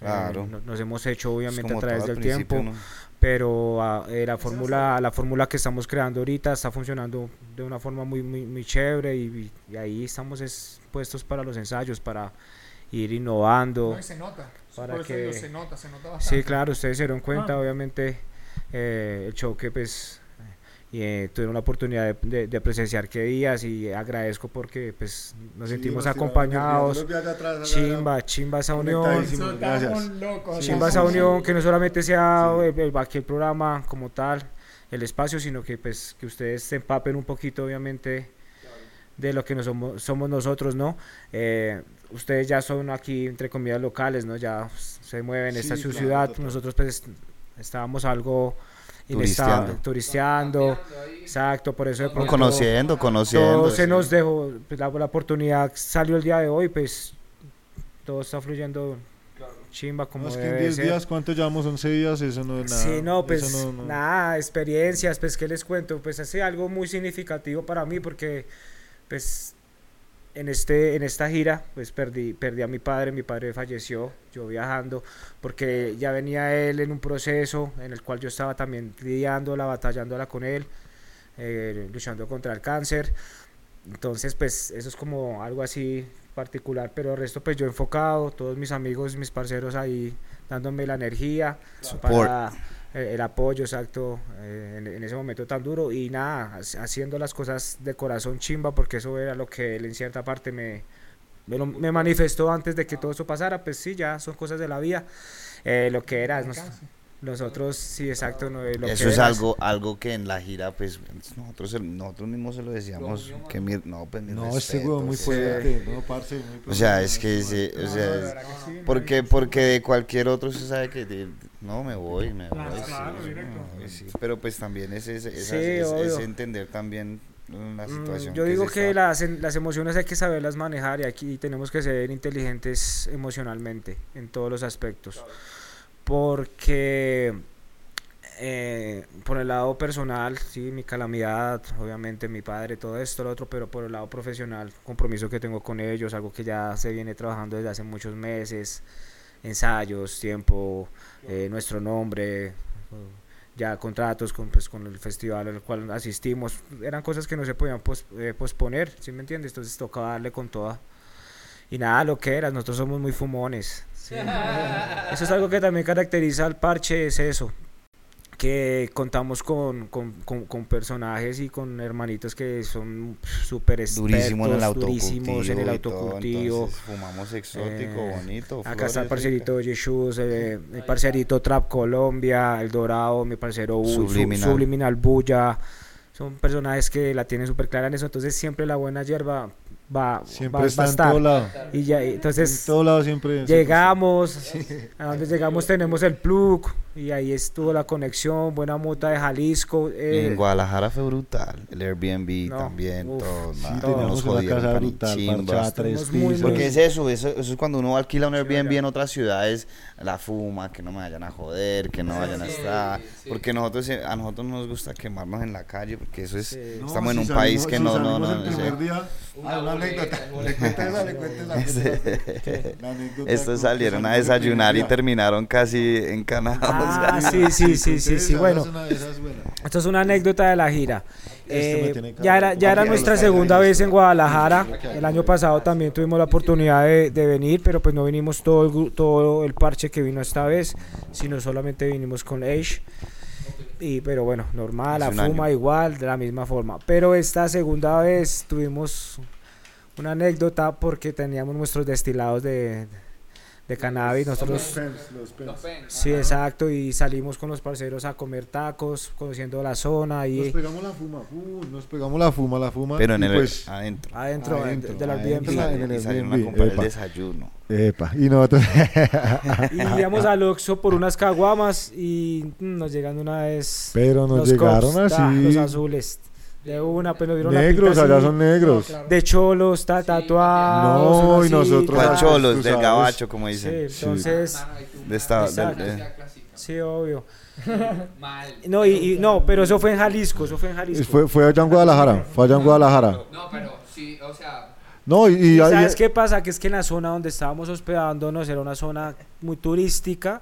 Eh, Claro. no- nos hemos hecho obviamente a través del tiempo, ¿no? pero ah, eh, la fórmula la fórmula que estamos creando ahorita está funcionando de una forma muy muy, muy chévere y, y ahí estamos es, puestos para los ensayos para ir innovando se nota. Para Por eso que- digo, se nota, se nota bastante. sí claro ustedes se dieron cuenta Ah. obviamente eh, el show que pues y eh, tuvieron la oportunidad de, de- de presenciar qué días y agradezco porque pues nos sentimos acompañados chimba chimba esa unión locos. Chimba esa unión, que no solamente sea el, el- aquí el programa como tal, el espacio, sino que pues que ustedes se empapen un poquito obviamente de lo que nos somos, somos nosotros, ¿no? Eh, ustedes ya son aquí entre comillas locales, ¿no? Ya se mueven, esta es Sí, su claro, ciudad, total. nosotros pues estábamos algo Turisteando. inestable, turisteando, exacto, por eso de pronto Conociendo, conociendo. todo se sí. nos dejó, pues, la, la oportunidad salió el día de hoy, pues todo está fluyendo chimba como No, es que en debe 10 ser. días, ¿cuánto llevamos? 11 días, eso no es nada. Sí, no, pues no- no- nada, experiencias, pues qué les cuento, pues hace algo muy significativo para mí porque pues en este en esta gira pues perdí perdí a mi padre, mi padre falleció, yo viajando porque ya venía él en un proceso en el cual yo estaba también lidiándola, batallándola con él, eh, luchando contra el cáncer. Entonces, pues eso es como algo así particular, pero el resto pues yo enfocado, todos mis amigos, mis parceros ahí dándome la energía Support. para el apoyo exacto eh, en, en ese momento tan duro y nada, ha- haciendo las cosas de corazón chimba porque eso era lo que él en cierta parte me, me, lo- me manifestó antes de que todo eso pasara, pues sí, ya son cosas de la vida. Eh, lo que era, no sé, Nosotros, sí, exacto. No, lo Eso que es algo, algo que en la gira, pues, nosotros, nosotros mismos se lo decíamos. Que mi- no, pues, mi No, este respeto, huevón muy sí. fuerte. No, parce, muy O sea, es que, sí, o sea, es- porque, porque de cualquier otro se sabe que de- no me voy, me voy, Claro, sí, claro, sí, directo. me voy, sí. pero pues también es, es, es- Sí, es- es obvio. entender también la Mm, situación. Yo digo que las, en- las emociones hay que saberlas manejar y aquí tenemos que ser inteligentes emocionalmente en todos los aspectos. Porque eh, por el lado personal, sí, mi calamidad, obviamente mi padre, todo esto, lo otro, pero por el lado profesional, compromiso que tengo con ellos, algo que ya se viene trabajando desde hace muchos meses, ensayos, tiempo, eh, nuestro nombre, ya contratos con, pues, con el festival al cual asistimos, eran cosas que no se podían pos- eh, posponer, ¿sí me entiendes? Entonces tocaba darle con toda. Y nada, lo que era, nosotros somos muy fumones. ¿sí? Eso es algo que también caracteriza al parche, es eso, que contamos con, con, con- con personajes y con hermanitos que son súper expertos, durísimo en el durísimos en el autocultivo entonces fumamos exótico, Eh, bonito. Acá está el parcerito Yeshus, eh, el parcerito Trap Colombia, el Dorado, mi parcero Subliminal. Subliminal Bulla. Son personajes que la tienen súper clara en eso. Entonces siempre la buena hierba va, Siempre va, está va a en estar. todo lado. Y ya, y En entonces todo lado siempre. llegamos, a donde llegamos tenemos el plug y ahí estuvo la conexión, buena muta de Jalisco. eh, En Guadalajara fue brutal. El Airbnb No, también, uf, todo. Sí, teníamos nos una jodieron brutal, chimbas. tres. Porque es eso, eso, eso es cuando uno alquila un Airbnb en otras ciudades, la fuma, que no me vayan a joder, que no vayan a estar. Porque nosotros, eh, a nosotros no nos gusta quemarnos en la calle, porque eso es, Sí. No, estamos en si un salimos- país que si no, no, no. el primer día, ah, una anécdota. Le cuento esa, le cuento esa, le cuento esa. La anécdota Estos salieron a desayunar y terminaron casi encanados. Ah, sí, sí, sí, sí, sí, bueno. Esto es una anécdota de la gira. Este me Eh, tiene que ya era, ya era nuestra segunda vez en Guadalajara. El año pasado también tuvimos la oportunidad de, de venir, pero pues no vinimos todo el, todo el parche que vino esta vez, sino solamente vinimos con Age. Y, pero bueno, normal, la fuma año. igual, de la misma forma. Pero esta segunda vez tuvimos una anécdota porque teníamos nuestros destilados de, de cannabis. Los Nosotros pens, los pens. Sí, exacto, y salimos con los parceros a comer tacos, conociendo la zona Nos y pegamos la fuma, uh, nos pegamos la fuma, la fuma. Pero en y el, pues, adentro. adentro, Adentro, de la adentro. Airbnb. en el Y salieron a comprar el epa. desayuno. Epa, y nosotros. Y íbamos al Oxxo por unas caguamas y nos llegan una vez Pero nos los llegaron cops, así. los azules. De una, pues nos dieron Negros, la pinta allá así, son negros. claro. de cholos, ta, tatuados. No, y nosotros ¿Cuál ta. acá, cholos? Del gabacho, como Sí, dicen. entonces, De esta, del- de- sí, obvio. Mal. No, y, y- no, pero eso fue en Jalisco, eso fue en Jalisco. Fue, fue allá en Guadalajara, fue allá en Guadalajara. No, pero sí, o sea, No, y, y ¿Y ahí- ¿Sabes qué pasa? Que es que en la zona donde estábamos hospedándonos era una zona muy turística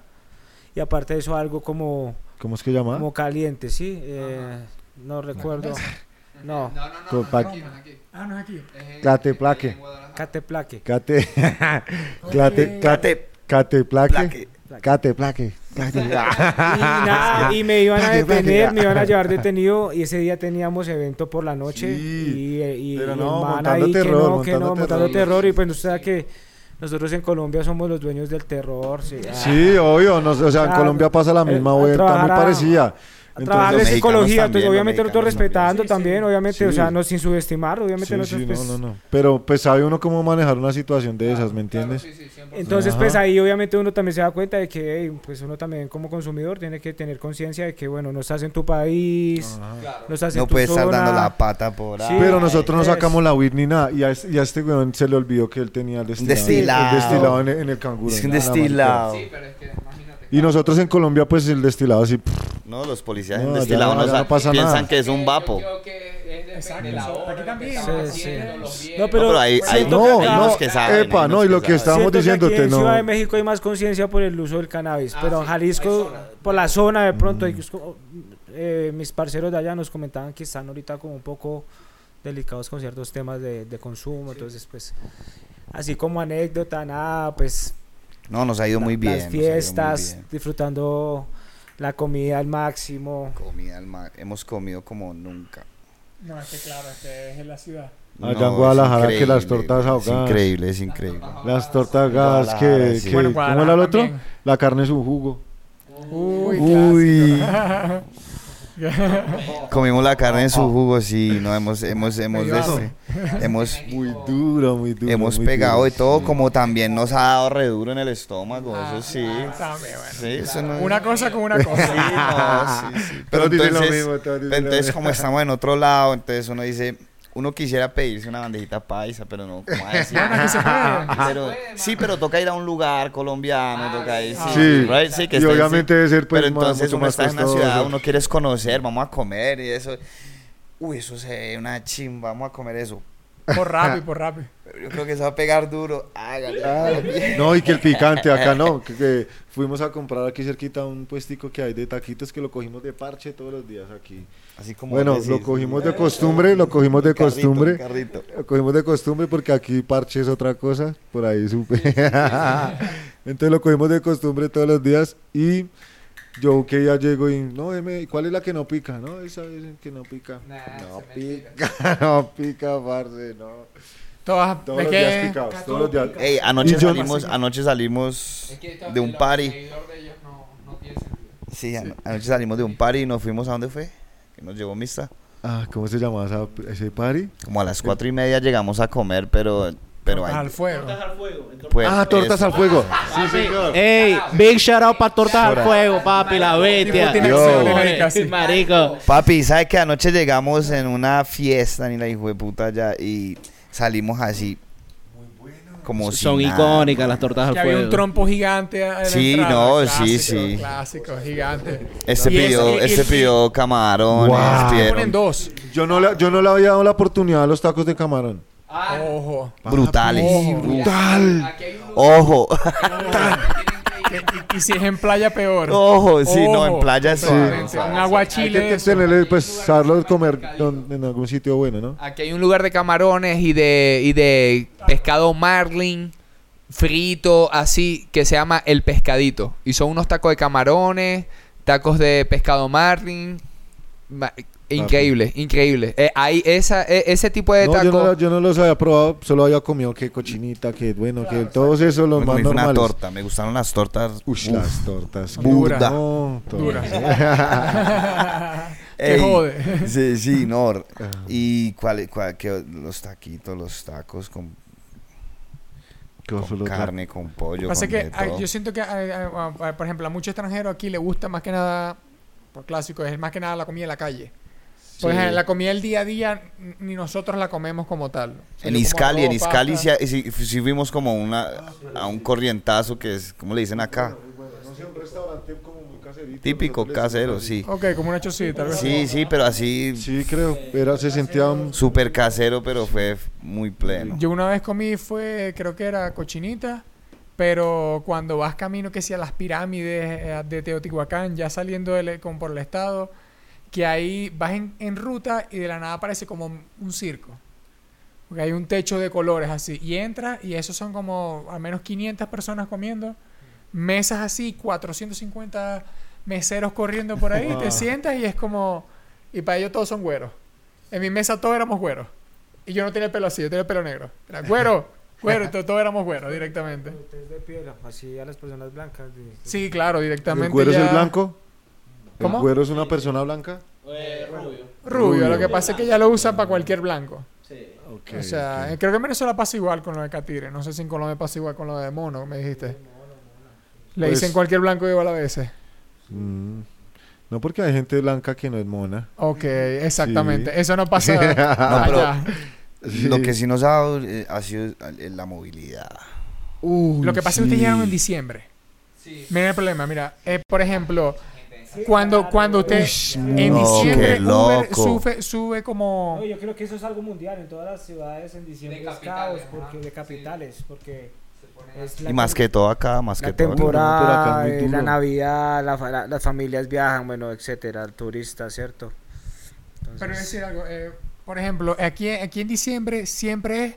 y aparte de eso algo como, ¿cómo es que llama? como caliente, ¿sí? Eh, no recuerdo. No, no, no, no, no, aquí, no. Ah, no es aquí. Es Cateplaque. Cateplaque. Cate, Cate, Cate, Cateplaque, Plaque. Cateplaque. Y nada, y me iban a detener, me iban a llevar detenido y ese día teníamos evento por la noche Sí, y, y, pero y no, man montando ahí que terror, no, que no, montando terror. y pues usted sabe que nosotros en Colombia somos los dueños del terror, sí. ah. Obvio, no, o sea, en. Colombia pasa la Eh, misma vuelta, muy parecida. Trabajar de psicología, también, obviamente nosotros mexicanos respetando Sí, sí. también, obviamente, o sea, no sin subestimar, obviamente Sí, nosotros sí, pues, no, no, no. Pero pues sabe uno cómo manejar una situación de esas, ¿me Claro, entiendes? sí, sí, 100%. Entonces, Ajá. pues ahí obviamente uno también se da cuenta de que, hey, pues uno también como consumidor tiene que tener conciencia de que, bueno, no estás en tu país, Claro. no estás en No tu puede estar zona. dando la pata por Sí. ahí. Pero nosotros no sacamos la weed ni nada. Y a, este- y a este weón se le olvidó que él tenía el destilado. destilado. El destilado en, el- en el canguro. Es un destilado. Sí, pero es que. Y nosotros en Colombia, pues el destilado así. pff, No, los policías No, en allá destilado no- no, no pasa piensan nada. que es un vapo. Aquí también. Sí, sí. los No, pero hay- hay- no, no, que saben, epa, no, y lo que que estábamos siento que diciéndote, aquí en no. Ciudad de México hay más conciencia por el uso del cannabis, Ah, pero en sí, Jalisco, por la zona de pronto, Mm. eh, mis parceros de allá nos comentaban que están ahorita como un poco delicados con ciertos temas de, de consumo, entonces pues así como anécdota, nada, pues No, nos ha ido muy bien. las nos ha ido muy fiestas, bien. disfrutando la comida al máximo. Comida al ma- Hemos comido como nunca. No, es que claro, es que es en la ciudad. Allá No, en Guadalajara, es que las increíble, tortas Es ahogadas. increíble, es increíble. Las tortas gas, que, sí. que- Bueno, ¿cómo era el otro? también. La carne es un jugo. Uy, Uy. Comimos la carne en su jugo, sí, no hemos, hemos, hemos, Pegado. este, hemos, Muy duro, muy duro. hemos muy pegado duro. y todo, como también nos ha dado re duro en el estómago, eso sí. También, bueno. Sí, eso no- Una cosa con una Sí, cosa. no, sí, sí. Pero dicen lo entonces, mismo, dicen lo entonces mismo. como estamos en otro lado, entonces uno dice, uno quisiera pedirse una bandejita paisa, pero no, ¿cómo va a decir? Bueno, aquí se puede. Pero- sí, pero toca ir a un lugar colombiano, toca ir, sí, Sí. right, sí, que Y está- obviamente sí. debe ser, pues, pero más- entonces uno está en una ciudad, uno quiere es conocer, vamos a comer y eso. Uy, eso se ve una chimba, vamos a comer eso. Por rápido, por rápido. Yo creo que se va a pegar duro. Hágale. No, y que el picante acá no. Que, que fuimos a comprar aquí cerquita un puestico que hay de taquitos que lo cogimos de parche todos los días aquí. Así como Bueno, decís. lo cogimos de costumbre, lo cogimos de Carrito, costumbre. carrito. Lo cogimos de costumbre porque aquí parche es otra cosa. Por ahí supe. Entonces lo cogimos de costumbre todos los días y yo que ya llego y no, deme, ¿cuál es la que no pica? No, esa es la que no pica. no pica, no pica, parce, no. Todas, Todos los días picados, todos los días. Ey, anoche yo- salimos, anoche salimos de un party. Sí, ano- anoche salimos de un party y nos fuimos a dónde fue? Que nos llevó Mista. Ah, ¿cómo se llama esa- ese party? Como a las cuatro y media llegamos a comer, pero, pero al ahí, fuego. pues, ah, tortas eso. al fuego. Sí, señor. Ey, big shout out para Tortas al Fuego, papi, la bestia. tiene Yo. Marico. Papi, ¿sabes que anoche llegamos en una fiesta ni la hijo de puta ya y salimos así como Son nada. icónicas las Tortas al Que había un Fuego. trompo gigante. en Sí, entrada. no, sí, Clásico, sí. Clásico, gigante. Este pidió, y- este pidió camarones, Wow. Ponen dos. Yo no, le, yo no le había dado la oportunidad a los tacos de camarón. Ojo. brutales. Ojo. Brutal. Ojo, Y, y si es en playa, peor. ojo, sí, no, en Ojo, playa sí. Un Hay aguachile. que eso. tenerle, pues, saberlo comer don- en algún sitio bueno, ¿no? Aquí hay un lugar de camarones y de, y de pescado marlin frito, así, que se llama El Pescadito. Y son unos tacos de camarones, tacos de pescado marlin. Ma- Increíble, increíble. Eh, hay esa, e- ese tipo de No, tacos. yo, no, yo no los había probado, solo había comido que cochinita, que bueno, que todos esos los Me más fue una normales. torta, me gustaron las tortas. Ush, Uf. las tortas. Burda. No. Dura. que jode. Sí, sí, no. ¿Y cuál, cuál qué- los taquitos, los tacos con, carne, con pollo, Pasa con que ah, yo siento que, ah, ah, ah, por ejemplo, a muchos extranjeros aquí les gusta más que nada, por clásico, es más que nada la comida en la calle. Sí. ejemplo, la comida del día a día, ni nosotros la comemos como tal. O sea, En Iscali, en Iscali sí, sí, sí fuimos como una, a un corrientazo que es, ¿cómo le dicen acá? No sé, un restaurante como muy caserito. Típico, casero, sí. Ok, como una chocita. así. Sí, sí, pero así Sí, creo. Era, se sentía un- súper casero, pero fue muy pleno. Yo una vez comí, fue, creo que era cochinita, pero cuando vas camino que sea las pirámides eh, de Teotihuacán, ya saliendo del, como por el estado, que ahí vas en, en ruta y de la nada parece como un circo. Porque hay un techo de colores así. Y entras y esos son como al menos 500 personas comiendo. Mesas así, 450 meseros corriendo por ahí. Te sientas y es como... Y para ellos todos son güeros. En mi mesa todos éramos güeros. Y yo no tenía el pelo así, yo tenía el pelo negro. Era güero, güero, entonces todos éramos güeros directamente. de piel, así a las personas blancas. de- Sí, claro, directamente. ¿El güero es el blanco? ¿Cómo? ¿El güero es una persona blanca? Rubio, Rubio. lo que pasa es que ya lo usan para cualquier blanco. Ok, o sea, eh, creo que en Venezuela pasa igual con lo de Catire. No sé si en Colombia pasa igual con lo de mono, me dijiste. Le Pues- dicen cualquier blanco igual a veces. Mm. No, porque hay gente blanca que no es mona. Ok, exactamente. Sí. Eso no pasa No, pero- allá. Lo que sí nos ha dado eh, ha sido eh, la movilidad. Uy, Lo que pasa es que ustedes sí. llegaron en diciembre. Mira el problema, mira. eh, por ejemplo, cuando, cuando usted Ush, en no, diciembre Uber sube, sube como... No, yo creo que eso es algo mundial en todas las ciudades en diciembre De es capitales, caos porque de capitales porque es la Y más que todo acá, más que la todo acá. Temporada, eh, la. Navidad, la las familias viajan, bueno, etcétera, turistas, ¿cierto? Pero decir algo, eh, por ejemplo, aquí, aquí en diciembre siempre es,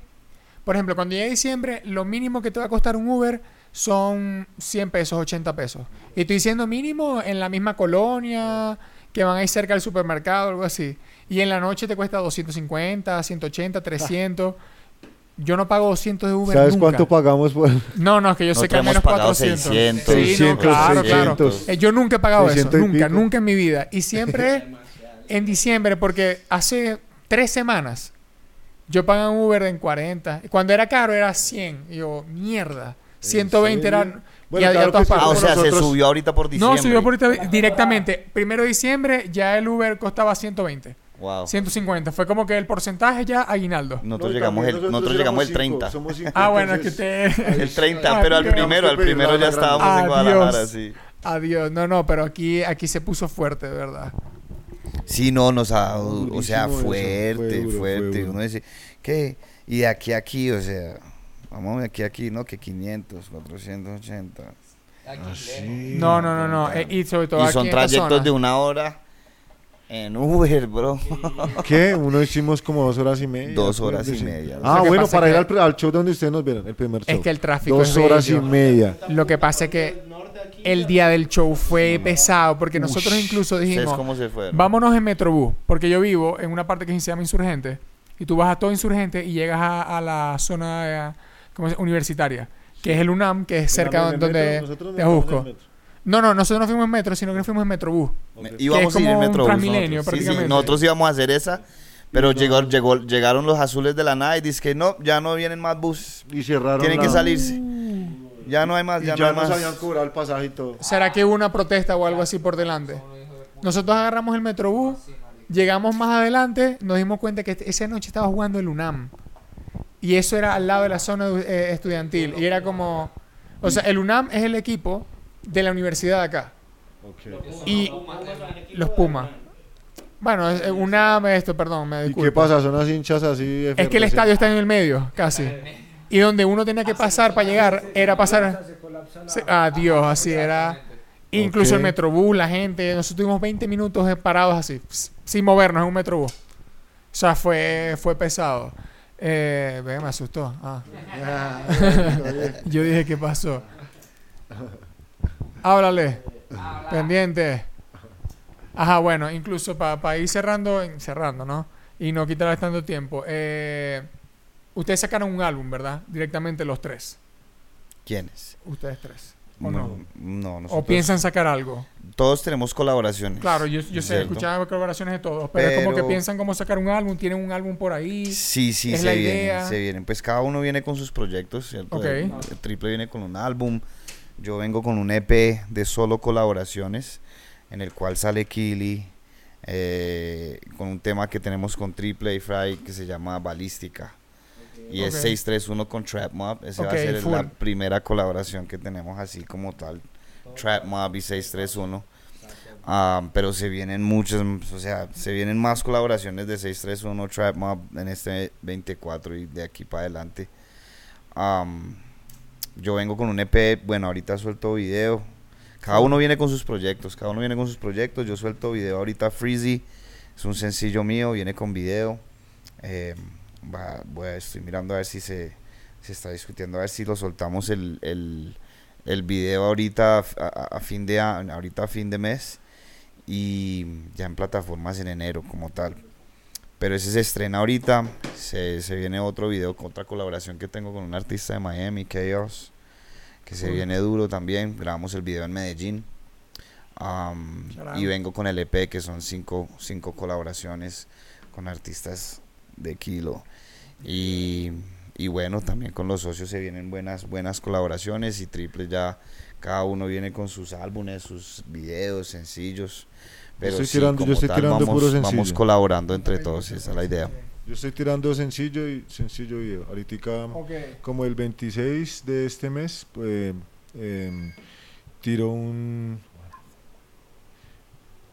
por ejemplo, cuando llega diciembre, lo mínimo que te va a costar un Uber son 100 pesos, 80 pesos. Y estoy diciendo mínimo en la misma colonia, que van a ir cerca del supermercado, algo así. Y en la noche te cuesta 250, 180, 300. yo no pago 200 de Uber ¿Sabes nunca. cuánto pagamos por No, no, es que yo sé que al menos pagado 400. 600. Sí, no, 600, claro, claro. 600. Eh, yo nunca he pagado eso, 600 y nunca, nunca en mi vida. Y siempre en diciembre, porque hace tres semanas yo pagaba un Uber en 40. Y Cuando era caro era 100. Y yo, mierda. 120 era... serio? y Bueno, a- y a claro todas que sí, Ah, o sea, se nosotros- subió ahorita por diciembre. No, subió por ahorita directamente. Primero de diciembre ya el Uber costaba 120. Wow. 150. Fue como que el porcentaje ya aguinaldo. Nosotros No, llegamos el, nosotros llegamos el 30. somos cinco, Ah, bueno, es que usted... El 30, Ah, pero al primero, al primero ya estábamos en Adiós. Guadalajara, sí. Adiós. No, no, pero aquí, aquí se puso fuerte, de verdad. Sí, no, nos ha dado, o Durísimo sea, eso, fuerte, fue duro, fue fuerte. Uno dice, ¿qué? Y de aquí a aquí, o sea, vamos aquí aquí, ¿no? Que 500, 480. No, no, no, no. Eh, y sobre todo Y aquí son trayectos zona. de una hora en Uber, bro. ¿Qué? Uno hicimos como dos horas y media. Dos horas y media. Ah, bueno, para ir al, show donde ustedes nos vieron, el primer show. Es que el tráfico Dos es horas y media. Lo que pasa es que el día del show fue pesado porque nosotros incluso ¿Ustedes dijimos, cómo se fueron? vámonos en Metrobús, porque yo vivo en una parte que se llama Insurgente y tú vas a todo Insurgente y llegas a, a la zona ¿cómo se- universitaria, que es el UNAM, que es cerca donde te metro. No, no, nosotros no fuimos en metro, sino que nos fuimos en Metrobús. Me- Ok. íbamos Que es a ir en como un Metrobús Transmilenio, nosotros. Sí, sí, prácticamente. nosotros íbamos a hacer esa, pero llegó, llegó, llegaron los azules de la nada y dice que no, ya no vienen más bus, Y cerraron tienen la- que salirse. Ya no hay más, Y ya, ya, no hay nos más. habían cobrado el pasaje y todo. ¿Será que hubo una protesta o algo así por delante? Nosotros agarramos el Metrobús, llegamos más adelante, nos dimos cuenta que esa noche estaba jugando el UNAM. Y eso era al lado de la zona eh, estudiantil. Y era como... O sea, el UNAM es el equipo de la universidad de acá. Y los Pumas. Bueno, es- eh, UNAM esto, perdón, me ¿Y disculpo. qué pasa? Son las hinchas así. Es que el estadio está en el medio, casi. Y donde uno tenía que pasar para llegar era pasar. Se- Adiós, así era. Incluso el metrobús, la gente. Nosotros tuvimos 20 minutos parados así, sin movernos en un metrobús. O sea, fue, fue pesado. Eh, ve, me asustó. Ah. Yo dije, ¿qué pasó? Háblale. Pendiente. Ajá, bueno, incluso para ir cerrando, cerrando, ¿no? Y no quitarles tanto tiempo. Eh, ustedes sacaron un álbum, ¿verdad? Directamente los tres. ¿Quiénes? Ustedes tres. ¿O no? No, ¿O nosotros- piensan sacar algo? Todos tenemos colaboraciones. Claro, yo, yo sé, escuchaba colaboraciones de todos, pero, es como que piensan cómo sacar un álbum, tienen un álbum por ahí. Sí, sí, Es se la vienen, idea. se vienen. Pues cada uno viene con sus proyectos, ¿cierto? El, el triple viene con un álbum, yo vengo con un EP de solo colaboraciones, en el cual sale Kili, eh, con un tema que tenemos con Triple y Fry que se llama Balística. Y es Ok. 631 con Trap Mob, esa va Ok, a ser la primera colaboración que tenemos así como tal. Trap Mob y 631. Ah, pero se vienen muchas, o sea, se vienen más colaboraciones de 631 Trap Mob en este 24 y de aquí para adelante. Am, yo vengo con un EP, bueno, ahorita suelto video. Cada uno viene con sus proyectos, cada uno viene con sus proyectos. Yo suelto video ahorita Freezy, es un sencillo mío, viene con video. Eh, va- voy a- estoy mirando a ver si se, se está discutiendo, a ver si lo soltamos el, el, el video ahorita a, fin de ahorita a fin de mes y ya en plataformas en enero como tal. Pero ese se estrena ahorita, se, se viene otro video con otra colaboración que tengo con un artista de Miami, Chaos, que se viene duro también, grabamos el video en Medellín. Shout y vengo con el EP que son cinco, cinco colaboraciones con artistas de Kilo. Y, y bueno, también con los socios se vienen buenas, buenas colaboraciones y triple ya cada uno viene con sus álbumes, sus videos, sencillos. Pero estoy sí, tirando- yo como estoy tal, tirando vamos, puro vamos sencillo. colaborando entre todos, esa es la idea. Yo estoy tirando sencillo y sencillo video. Ahorita como el 26 de este mes, pues em, tiro un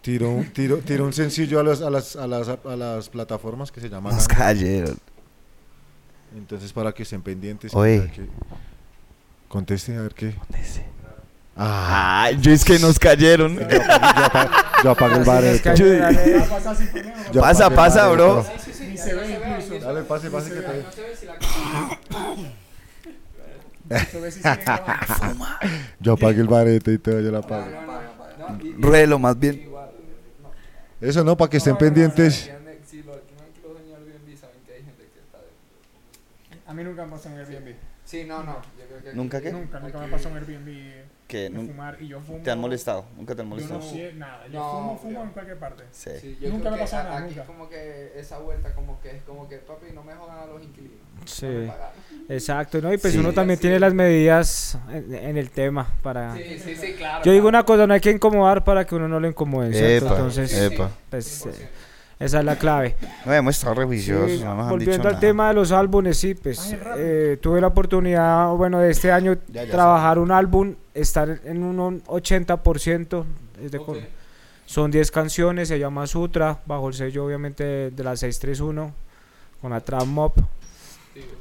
tiro un tiro, tiro un sencillo a las, a las, a las, a las plataformas que se llama Nos Ganga. cayeron. Entonces para que estén pendientes Oye. que- conteste a ver qué ah, Ay, yo es que nos cayeron. yo apago, yo apago el bareto Yo- Yo Pasa, apago el pasa, bro. bareto. Ni se ve incluso. dale pase pase que te yo apagué el bareto y todo yo la apago Ruelo, más bien. eso no para que estén pendientes A mí nunca me pasó un Airbnb. Sí, no, no. Yo creo que ¿Nunca qué? Nunca, nunca me pasó un Airbnb ¿Qué? de ¿Nun- fumar. Y yo fumo. ¿Te han molestado? ¿Nunca te han Yo molestado? no sé nada. Yo No, fumo, fumo yo- en cualquier parte. Sí. Sí, yo Nunca me pasó nada, aquí nunca. como que esa vuelta como que es como que papi no me jodan a los inquilinos. Sí. No. Exacto, ¿no? Y pues Sí. uno también Sí. tiene las medidas en, en el tema para... Sí, sí, sí, claro. Yo digo una cosa, no hay que incomodar para que uno no le incomode, ¿cierto? Epa, Entonces, epa. pues, eh, esa es la clave. No, hemos estado re juiciosos, Sí, no nos han volviendo dicho al nada. tema de los álbumes, sí, pues eh, tuve la oportunidad, bueno, de este año Ya, ya trabajar un álbum, estar en un 80%, es de Ok. con- son 10 canciones, se llama Sutra, bajo el sello obviamente de, de la 631, con la Trap Mob.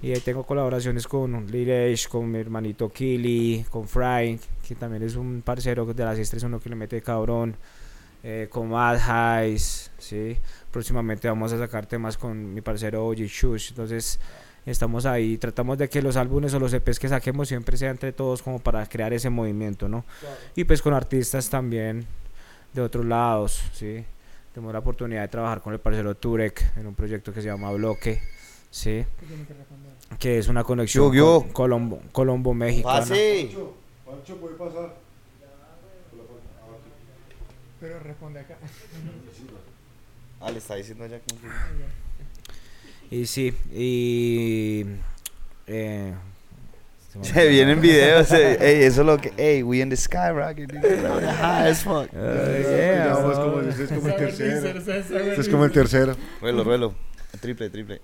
Y ahí tengo colaboraciones con Lil Age, con mi hermanito Kili, con Fry, que también es un parcero de la 631 que le mete cabrón, eh, con Mad Highs, ¿sí? Próximamente vamos a sacar temas con mi parcero OG Shush, entonces estamos ahí, tratamos de que los álbumes o los EPs que saquemos siempre sea entre todos como para crear ese movimiento, ¿no? Y pues con artistas también de otros lados, ¿sí? Tenemos la oportunidad de trabajar con el parcero Turek en un proyecto que se llama Bloque, ¿sí? ¿Qué tiene que? Que es una conexión Yo, yo. con Colombo, Colombo México. Pase. Pancho, ¿puede pasar? Pero responde acá. Ah, le está diciendo ya que... Y sí, y... eh, se Se vienen videos, eh, ey, eso es lo que... Ey, we in the sky rocket, high as fuck. Ya, yeah, bro. como- Este es como el tercero. Este es como el tercero. Ruelo, ruelo. Triple, triple.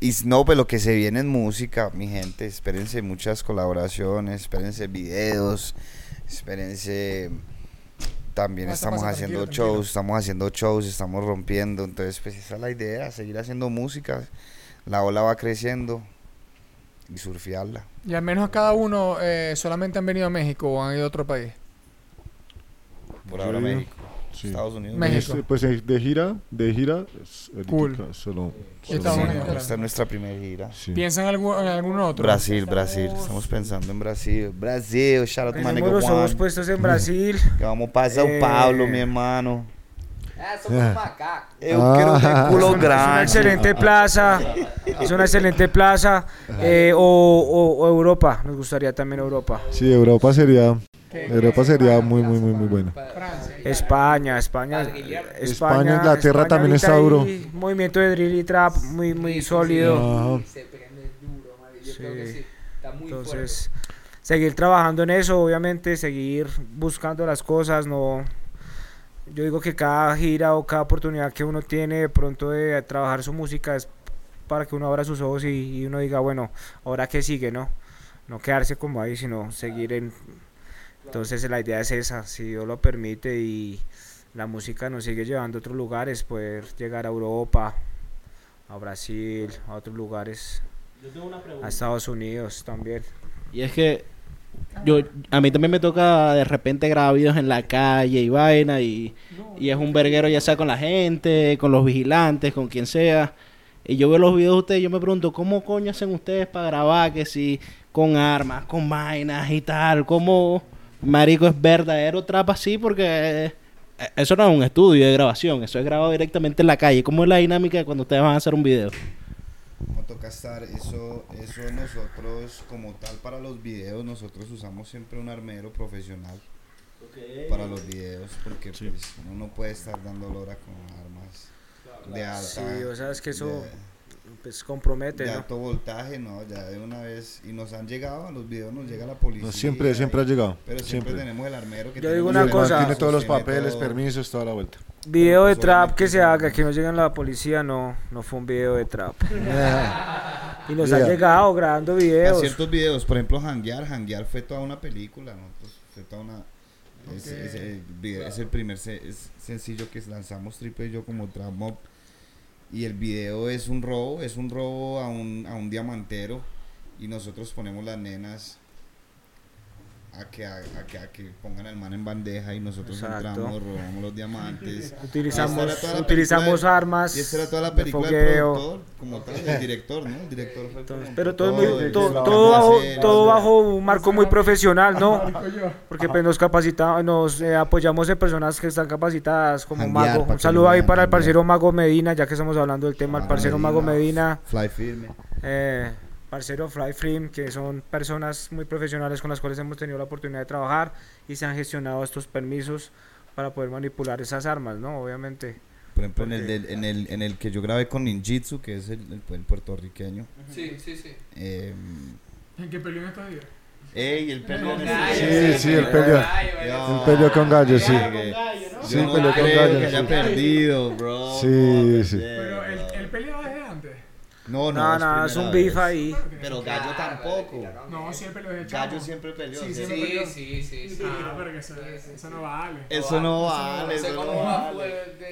Y no, pues lo que se viene en música, mi gente, espérense muchas colaboraciones, espérense videos, espérense... También estamos haciendo tranquilo, tranquilo. shows, estamos haciendo shows, estamos rompiendo. Entonces, pues esa es la idea, seguir haciendo música. La ola va creciendo y surfearla. Y al menos cada uno eh, solamente han venido a México o han ido a otro país. Por Sí. ahora México, Sí. Estados Unidos. México. Este, pues de gira, de gira, Cool. solo, solo Estados Sí, Unidos, claro. esta es nuestra primera gira. Sí. ¿Piensan en algún, en algún otro? Brasil, Brasil. Estamos pensando en Brasil. Brasil, shout out to my nigga Juan. puestos en Brasil. Que vamos para Sao Eh. Paulo, mi hermano. Ah, somos macacos. Eu Ah. quiero ter Es culo una, es una grande. excelente plaza. Es una excelente plaza. eh, o, o- o Europa. Nos gustaría también Europa. Sí, Europa sería. Europa sería muy, muy, muy, muy buena. Francia. España, España. España, Inglaterra también está duro. Movimiento de drill y trap muy, muy sólido. Sí. creo que sí. Está muy Entonces, seguir trabajando en eso, obviamente, seguir buscando las cosas, no... Yo digo que cada gira o cada oportunidad que uno tiene de pronto de trabajar su música es para que uno abra sus ojos y, y uno diga, bueno, ahora qué sigue, ¿no? No quedarse como ahí, sino seguir en... Entonces la idea es esa, si Dios lo permite y la música nos sigue llevando a otros lugares, poder llegar a Europa, a Brasil, a otros lugares, a Estados Unidos también. Y es que yo a mí también me toca de repente grabar videos en la calle y vaina y, y es un verguero ya sea con la gente, con los vigilantes, con quien sea. Y yo veo los videos de ustedes y yo me pregunto, ¿cómo coño hacen ustedes para grabar que si con armas, con vainas y tal? ¿Cómo marico es verdadero trap así? Porque eh, eso no es un estudio de grabación, eso es grabado directamente en la calle. ¿Cómo es la dinámica de cuando ustedes van a hacer un video? Como toca estar, eso, eso nosotros como tal para los videos, nosotros usamos siempre un armero profesional para los videos, porque pues, uno no puede estar dando lora con armas de alta, Sí, o sea, es que eso de, pues compromete, de ¿no? alto voltaje, no, ya de una vez, y nos han llegado, a los videos nos llega la policía. No, siempre, siempre ha llegado. Pero siempre, Siempre. tenemos el armero que Yo tiene digo una cosa. Tiene todos los papeles, todo. permisos, toda la vuelta. Video de Pues, trap que se haga, que no lleguen la policía, no, no fue un video de trap. y nos ha Yeah. llegado grabando A videos. ciertos videos, por ejemplo, Hanguear, Hanguear fue toda una película, nosotros fue toda una... Es, es el video- es el primer se- es sencillo que lanzamos Triple y yo como Trap Mob. Y el video es un robo, es un robo a un, a un diamantero. Y nosotros ponemos las nenas a que, a, a que, a que pongan al man en bandeja y nosotros Exacto. entramos, robamos los diamantes. Utilizamos, utilizamos de- armas. Y esta era toda la de película del productor, como tal, el director, ¿no? El director fue Pero todo, es todo, el todo, bajo, todo bajo un marco muy profesional, ¿no? Yo. Porque pues nos capacitamos, nos eh, apoyamos en personas que están capacitadas como Mago. Un saludo ahí para el parcero Mago Medina, ya que estamos hablando del tema, el Mago parcero Mago Medina. Fly firme. Eh, parcero Fly Free, que son personas muy profesionales con las cuales hemos tenido la oportunidad de trabajar y se han gestionado estos permisos para poder manipular esas armas, ¿no? Obviamente. Por ejemplo, en el, del- en, el, en el que yo grabé con Ninjitsu, que es el, el, el puertorriqueño. Sí, sí, sí. Eh, ¿En qué peleó en estos días? ey, el pelo Con gallo, Sí, sí, el peleó. El peleó con gallo, sí. Sí, peleó con gallo, que haya perdido, bro. Sí, sí. Pero bro. él, él peleaba desde antes. No, no, No, es no, es un primera beef ahí. Pero Gallo tampoco. No, él peleó desde chamo. Gallo siempre peleó. Sí, siempre Sí, peleó. sí, sí, sí. Ah, pero que eso, eso no vale. Eso no vale, eso no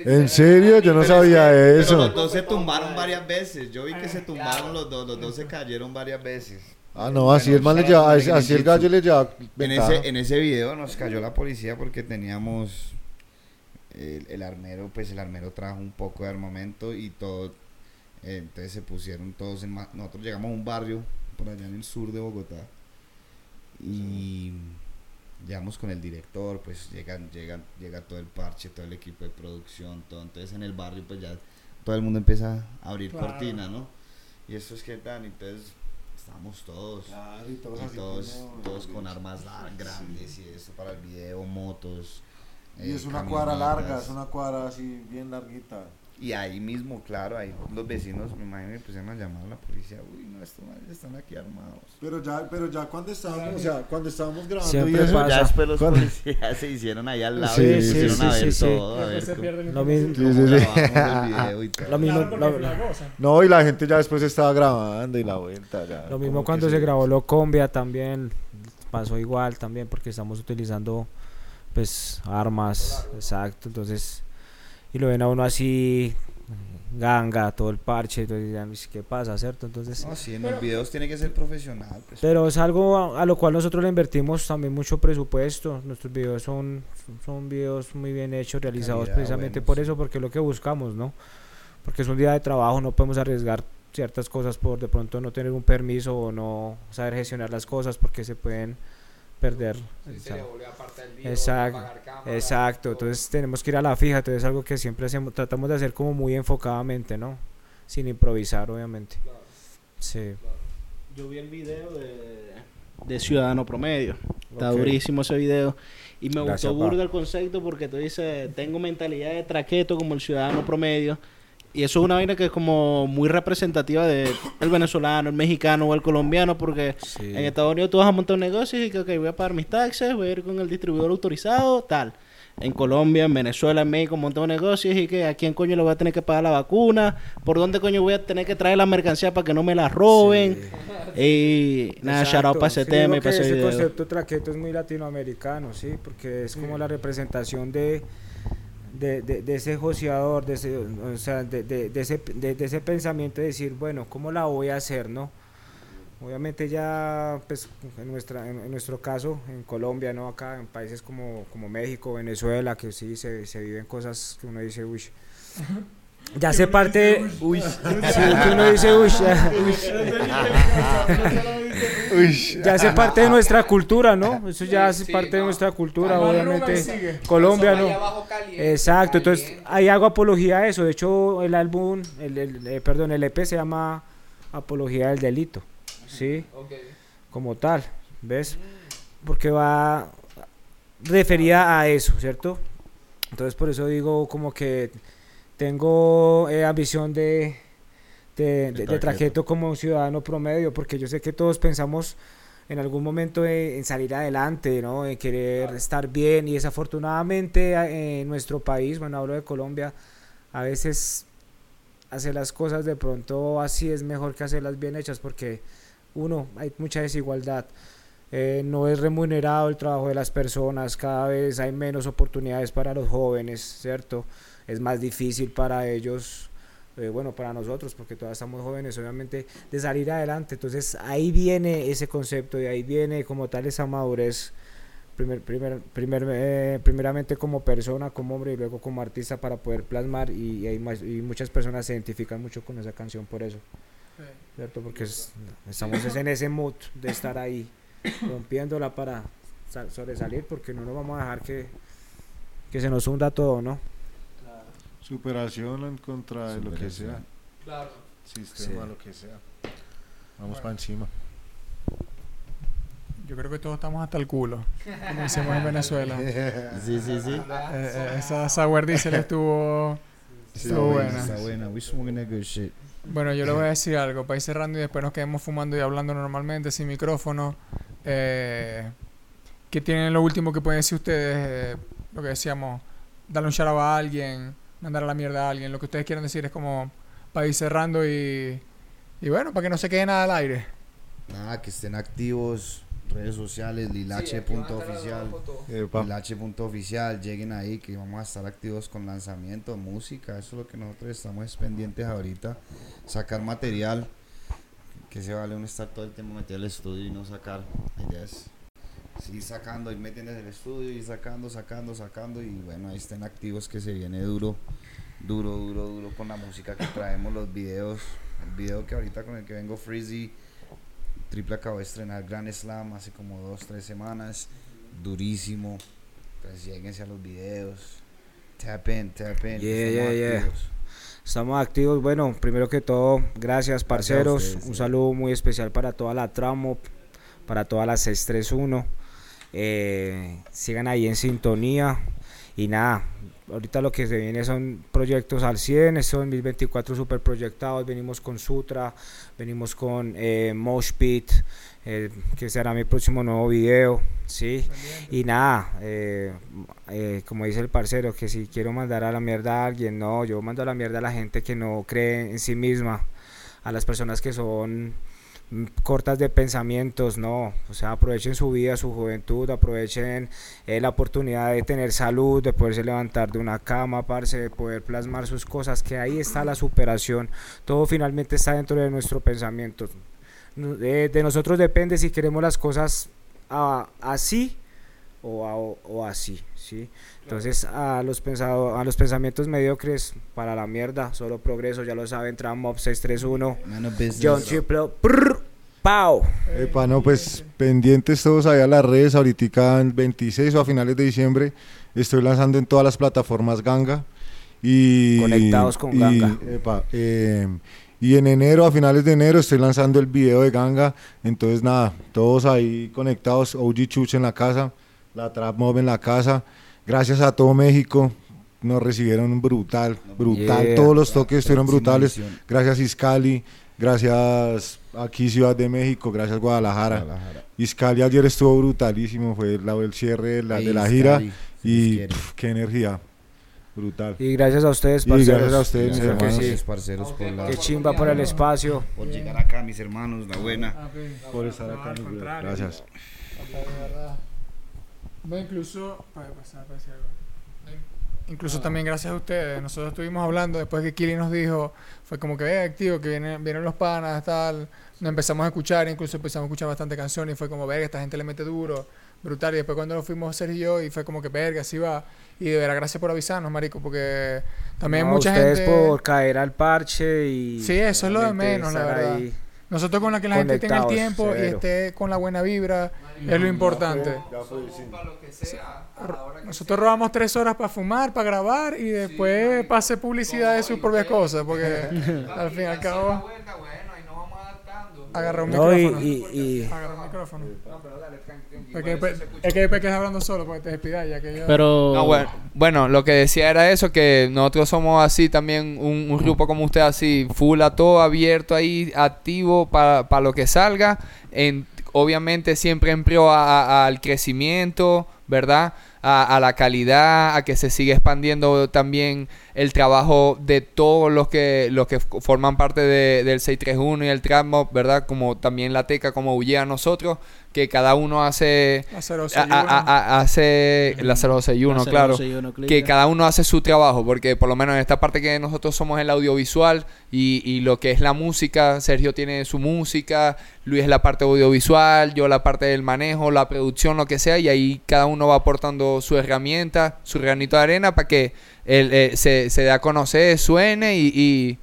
¿En serio? Yo no sabía Pero los eso. dos se tumbaron varias veces. Yo vi que se tumbaron los dos, los dos se cayeron varias veces. Ah, no, así el man le lleva, así así el gallo le lleva En ese, en ese video nos cayó la policía porque teníamos el, el armero, pues el armero trajo un poco de armamento y todo, eh, entonces se pusieron todos en nosotros llegamos a un barrio por allá en el sur de Bogotá y llegamos con el director, pues llegan, llegan, llega todo el parche, todo el equipo de producción, todo, entonces en el barrio pues ya todo el mundo empieza a abrir Claro. cortina, ¿no? Y eso es que tan, entonces estamos todos Claro, y todos y todos, como- todos con armas grandes y eso para el video, motos. Y eh, es una cuadra larga, es una cuadra así bien larguita. Y ahí mismo, claro, ahí los vecinos, me imagino, que pusieron a llamar a la policía. Uy, no, estos están aquí armados. Pero ya, pero ya cuando estábamos, o sea, cuando estábamos grabando Siempre y eso, pasa. Ya después los ¿Cuándo? policías se hicieron ahí al lado Sí, y se sí, pusieron sí, a ver sí, sí. todo, a Después ver se cómo, pierde el Lo mismo, Sí, cómo sí, sí. grabamos el video y todo. Lo mismo, Claro, porque lo- es la cosa. No, y la gente ya después estaba grabando y la vuelta ya. Lo mismo cuando se grabó Locombia también pasó igual también porque estamos utilizando pues armas, exacto, entonces y lo ven a uno así ganga, todo el parche, entonces dirán, "Uy, ¿qué pasa, cierto? Entonces, No, sí, en los videos tiene que ser profesional. Pues. pero es algo a, a lo cual nosotros le invertimos también mucho presupuesto. Nuestros videos son son videos muy bien hechos, realizados Calidad, precisamente buenos, por eso, porque es lo que buscamos, ¿no? Porque es un día de trabajo, no podemos arriesgar ciertas cosas por de pronto no tener un permiso o no saber gestionar las cosas porque se pueden perder. Sí, se le Exacto, Exacto, entonces tenemos que ir a la fija, entonces es algo que siempre hacemos, tratamos de hacer como muy enfocadamente, ¿no? Sin improvisar, obviamente. Claro. Sí. Yo vi el video de, de Ciudadano Promedio. Está durísimo ese video. Y me Gracias, gustó burda el concepto porque tú dices, tengo mentalidad de traqueto como el ciudadano promedio. Y eso es una vaina que es como muy representativa del venezolano, el mexicano o el colombiano, porque Sí. en Estados Unidos tú vas a montar un negocio y que ok, voy a pagar mis taxes, voy a ir con el distribuidor autorizado, tal. En Colombia, en Venezuela, en México, montamos negocios y que a quién coño le voy a tener que pagar la vacuna, por dónde coño voy a tener que traer la mercancía para que no me la roben. Y nada, shout out para ese Sí, tema y para ese ese video. concepto traqueto es muy latinoamericano, sí, porque es como la representación de de, de, ese joseador, de ese, o sea, de, de, ese, ese pensamiento de decir, bueno, ¿cómo la voy a hacer, no? Obviamente ya, pues, en, nuestra, en nuestro caso, en Colombia, ¿no? Acá, en países como, como México, Venezuela, que sí se, se viven cosas que uno dice, uy, ya se parte, uy, sí, que uno dice, uy, ya, ya hace parte de nuestra cultura, ¿no? Eso ya hace Sí, parte de nuestra cultura, obviamente. Colombia, ¿no? caliente, Exacto, entonces caliente. ahí hago apología a eso. De hecho, el álbum, el, el- eh, perdón, el EP se llama Apología del Delito, ¿sí? Como tal, ¿ves? Porque va referida a eso, ¿cierto? Entonces, por eso digo como que tengo eh, ambición de, de, de- de traqueto. traqueto como un ciudadano promedio, porque yo sé que todos pensamos en algún momento en, en salir adelante, ¿no? En querer estar bien y desafortunadamente en nuestro país, bueno, hablo de Colombia, a veces hacer las cosas de pronto así es mejor que hacerlas bien hechas porque uno, hay mucha desigualdad. eh, no es remunerado el trabajo de las personas, cada vez hay menos oportunidades para los jóvenes, ¿cierto? Es más difícil para ellos, eh, bueno, para nosotros, porque todavía estamos jóvenes, obviamente, de salir adelante. Entonces ahí viene ese concepto y ahí viene como tal esa madurez, primer, primer, primer, eh, primeramente como persona, como hombre y luego como artista para poder plasmar y, y más- y muchas personas se identifican mucho con esa canción por eso. ¿cierto? Porque es- estamos es en ese mood de estar ahí, rompiéndola para sal- sobresalir, porque no nos vamos a dejar que, que se nos hunda todo, ¿no? Superación en contra de lo que sea. Claro. Sistema, Sí. lo que sea. Vamos para encima. Yo creo que todos estamos hasta el culo, como decimos en Venezuela. Sí, sí, sí. Eh, eh, esa sour diesel estuvo, estuvo buena. Está buena. We smoking that good shit. Bueno, yo le voy a decir algo para ir cerrando y después nos quedemos fumando y hablando normalmente sin micrófono. Eh, ¿Qué tienen lo último que pueden decir ustedes? Eh, lo que decíamos, darle un shout out a alguien, mandar a la mierda a alguien. Lo que ustedes quieren decir es como para ir cerrando y, y bueno, para que no se quede nada al aire. Nada, que estén activos. Redes sociales, lilache.oficial. Lilache.oficial. Lleguen ahí que vamos a estar activos con lanzamiento, música. Eso es lo que nosotros estamos pendientes ahorita. Sacar material. Que se vale uno estar todo el tiempo metido al estudio y no sacar. La seguir sacando, ir metiendo en el estudio, ir sacando, sacando, sacando. Y bueno, ahí estén activos que se viene duro. Duro, duro, duro con la música que traemos, los videos. El video que ahorita con el que vengo Freezy. Triple acabo de estrenar Grand Slam hace como dos, tres semanas. Durísimo. Entonces lleguense a los videos. Tap in, tap in. Yeah, estamos yeah, yeah. activos. Estamos activos. Bueno, primero que todo, gracias parceros. ustedes, Un sí. saludo muy especial para toda la Tramo, para toda la 631. Eh, sigan ahí en sintonía. Y nada, ahorita lo que se viene son proyectos al 100. Estos 2024 super proyectados. Venimos con Sutra, venimos con eh, Mosh Pit, eh, que será mi próximo nuevo video. Sí. Y nada, eh, eh, como dice el parcero, que si quiero mandar a la mierda a alguien, no, yo mando a la mierda a la gente que no cree en sí misma, a las personas que son cortas de pensamientos, no, o sea, aprovechen su vida, su juventud, aprovechen eh, la oportunidad de tener salud, de poderse levantar de una cama, parce, de poder plasmar sus cosas, que ahí está la superación, todo finalmente está dentro de nuestro pensamiento. No- De, nosotros depende si queremos las cosas a- así o, a- o así, ¿sí? Entonces a los, pensado, a los pensamientos mediocres, para la mierda, solo progreso, ya lo saben, 631, Man of business. John Triple, prr, Pau. Epa, no, pues pendientes todos allá a las redes. Ahorita en 26 o a finales de diciembre estoy lanzando en todas las plataformas Ganga. Y, Conectados con y, Ganga. epa, eh, y en enero, a finales de enero, estoy lanzando el video de Ganga. Entonces, nada, todos ahí conectados. OG Chuch en la casa, la Trap Mob en la casa. Gracias a todo México. Nos recibieron brutal, brutal. Yeah. Todos los toques estuvieron Próxima brutales. edición. Gracias Iscali, gracias aquí Ciudad de México, gracias Guadalajara. Guadalajara. Iscali ayer estuvo brutalísimo, fue el, el cierre de la, de la gira Iscali, y pf, qué energía, brutal. Y gracias a ustedes, Y parceros. gracias a ustedes, mis Claro que hermanos. sí. Gracias, parceros, por, la, Qué chimba por el espacio. por llegar acá, mis hermanos. La buena. Por estar acá, al mi gracias. No, incluso. para pasar, para decir algo. Incluso también gracias a ustedes. Nosotros estuvimos hablando después que Kili nos dijo, fue como que ve activo, que vienen, vienen los panas, tal. Nos empezamos a escuchar, incluso empezamos a escuchar bastante canciones y fue como, verga, esta gente le mete duro, brutal. Y después cuando nos fuimos Sergio y yo, y fue como que, verga, así va. Y de verdad, gracias por avisarnos, marico, porque también No, mucha ustedes gente... por caer al parche y. Sí, eso es lo de menos, la verdad. ahí. Nosotros con la que la gente tenga el tiempo y esté con la buena vibra es lo importante. Nosotros robamos tres horas para fumar, para grabar y después pase publicidad de sus propias cosas, porque al fin y al cabo agarra un No, y, micrófono. y, y- Agarra un micrófono. Es que, después- es que después hablando solo porque te despidas ya que yo... Pero. No, bueno, bueno, lo que decía era eso, que nosotros somos así también, un, un grupo como usted así, full a todo, abierto ahí, activo para lo que salga, en, obviamente siempre en pro al crecimiento, ¿verdad? A, a la calidad, a que se siga expandiendo también el trabajo de todos los que los que forman parte de- del 631 y el Trapmob, ¿verdad? Como también la Teca, como Ullea nosotros, que cada uno hace La a- 061. a- a- a- hace la 061, La claro. 061 clica. Que cada uno hace su trabajo, porque por lo menos en esta parte que nosotros somos el audiovisual y, y lo que es la música, Sergio tiene su música, Luis la parte audiovisual, yo la parte del manejo, la producción, lo que sea, y ahí cada uno va aportando su herramienta, su granito de arena para que él, eh, se, se dé a conocer, suene y, y,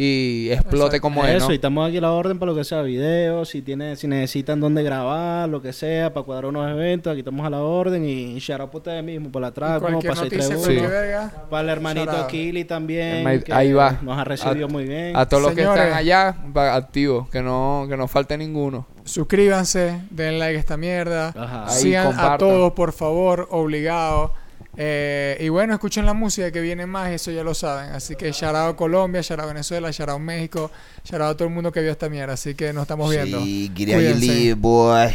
y explote como es, Eso, ¿no? y estamos aquí a la orden para lo que sea, videos, si tiene, si necesitan dónde grabar, lo que sea, para cuadrar unos eventos, aquí estamos a la orden y shout out para ustedes mismos, por la Y trap, cualquier para noticia, 631, cualquier Sí. para el hermanito. Akili también, Ahí- que ahí va. nos ha recibido A- muy bien. A todos los que están allá, va- activos, que no, que no falte ninguno. Suscríbanse, den like a esta mierda. Ajá. Ahí Sigan a todos, por favor, obligados. Eh, y bueno, escuchen la música que viene más, eso ya lo saben. Así que shout out Colombia, shout out Venezuela, shout out México, shout out a todo el mundo que vio esta mierda. Así que nos estamos viendo. Sí, Cuídense. boy.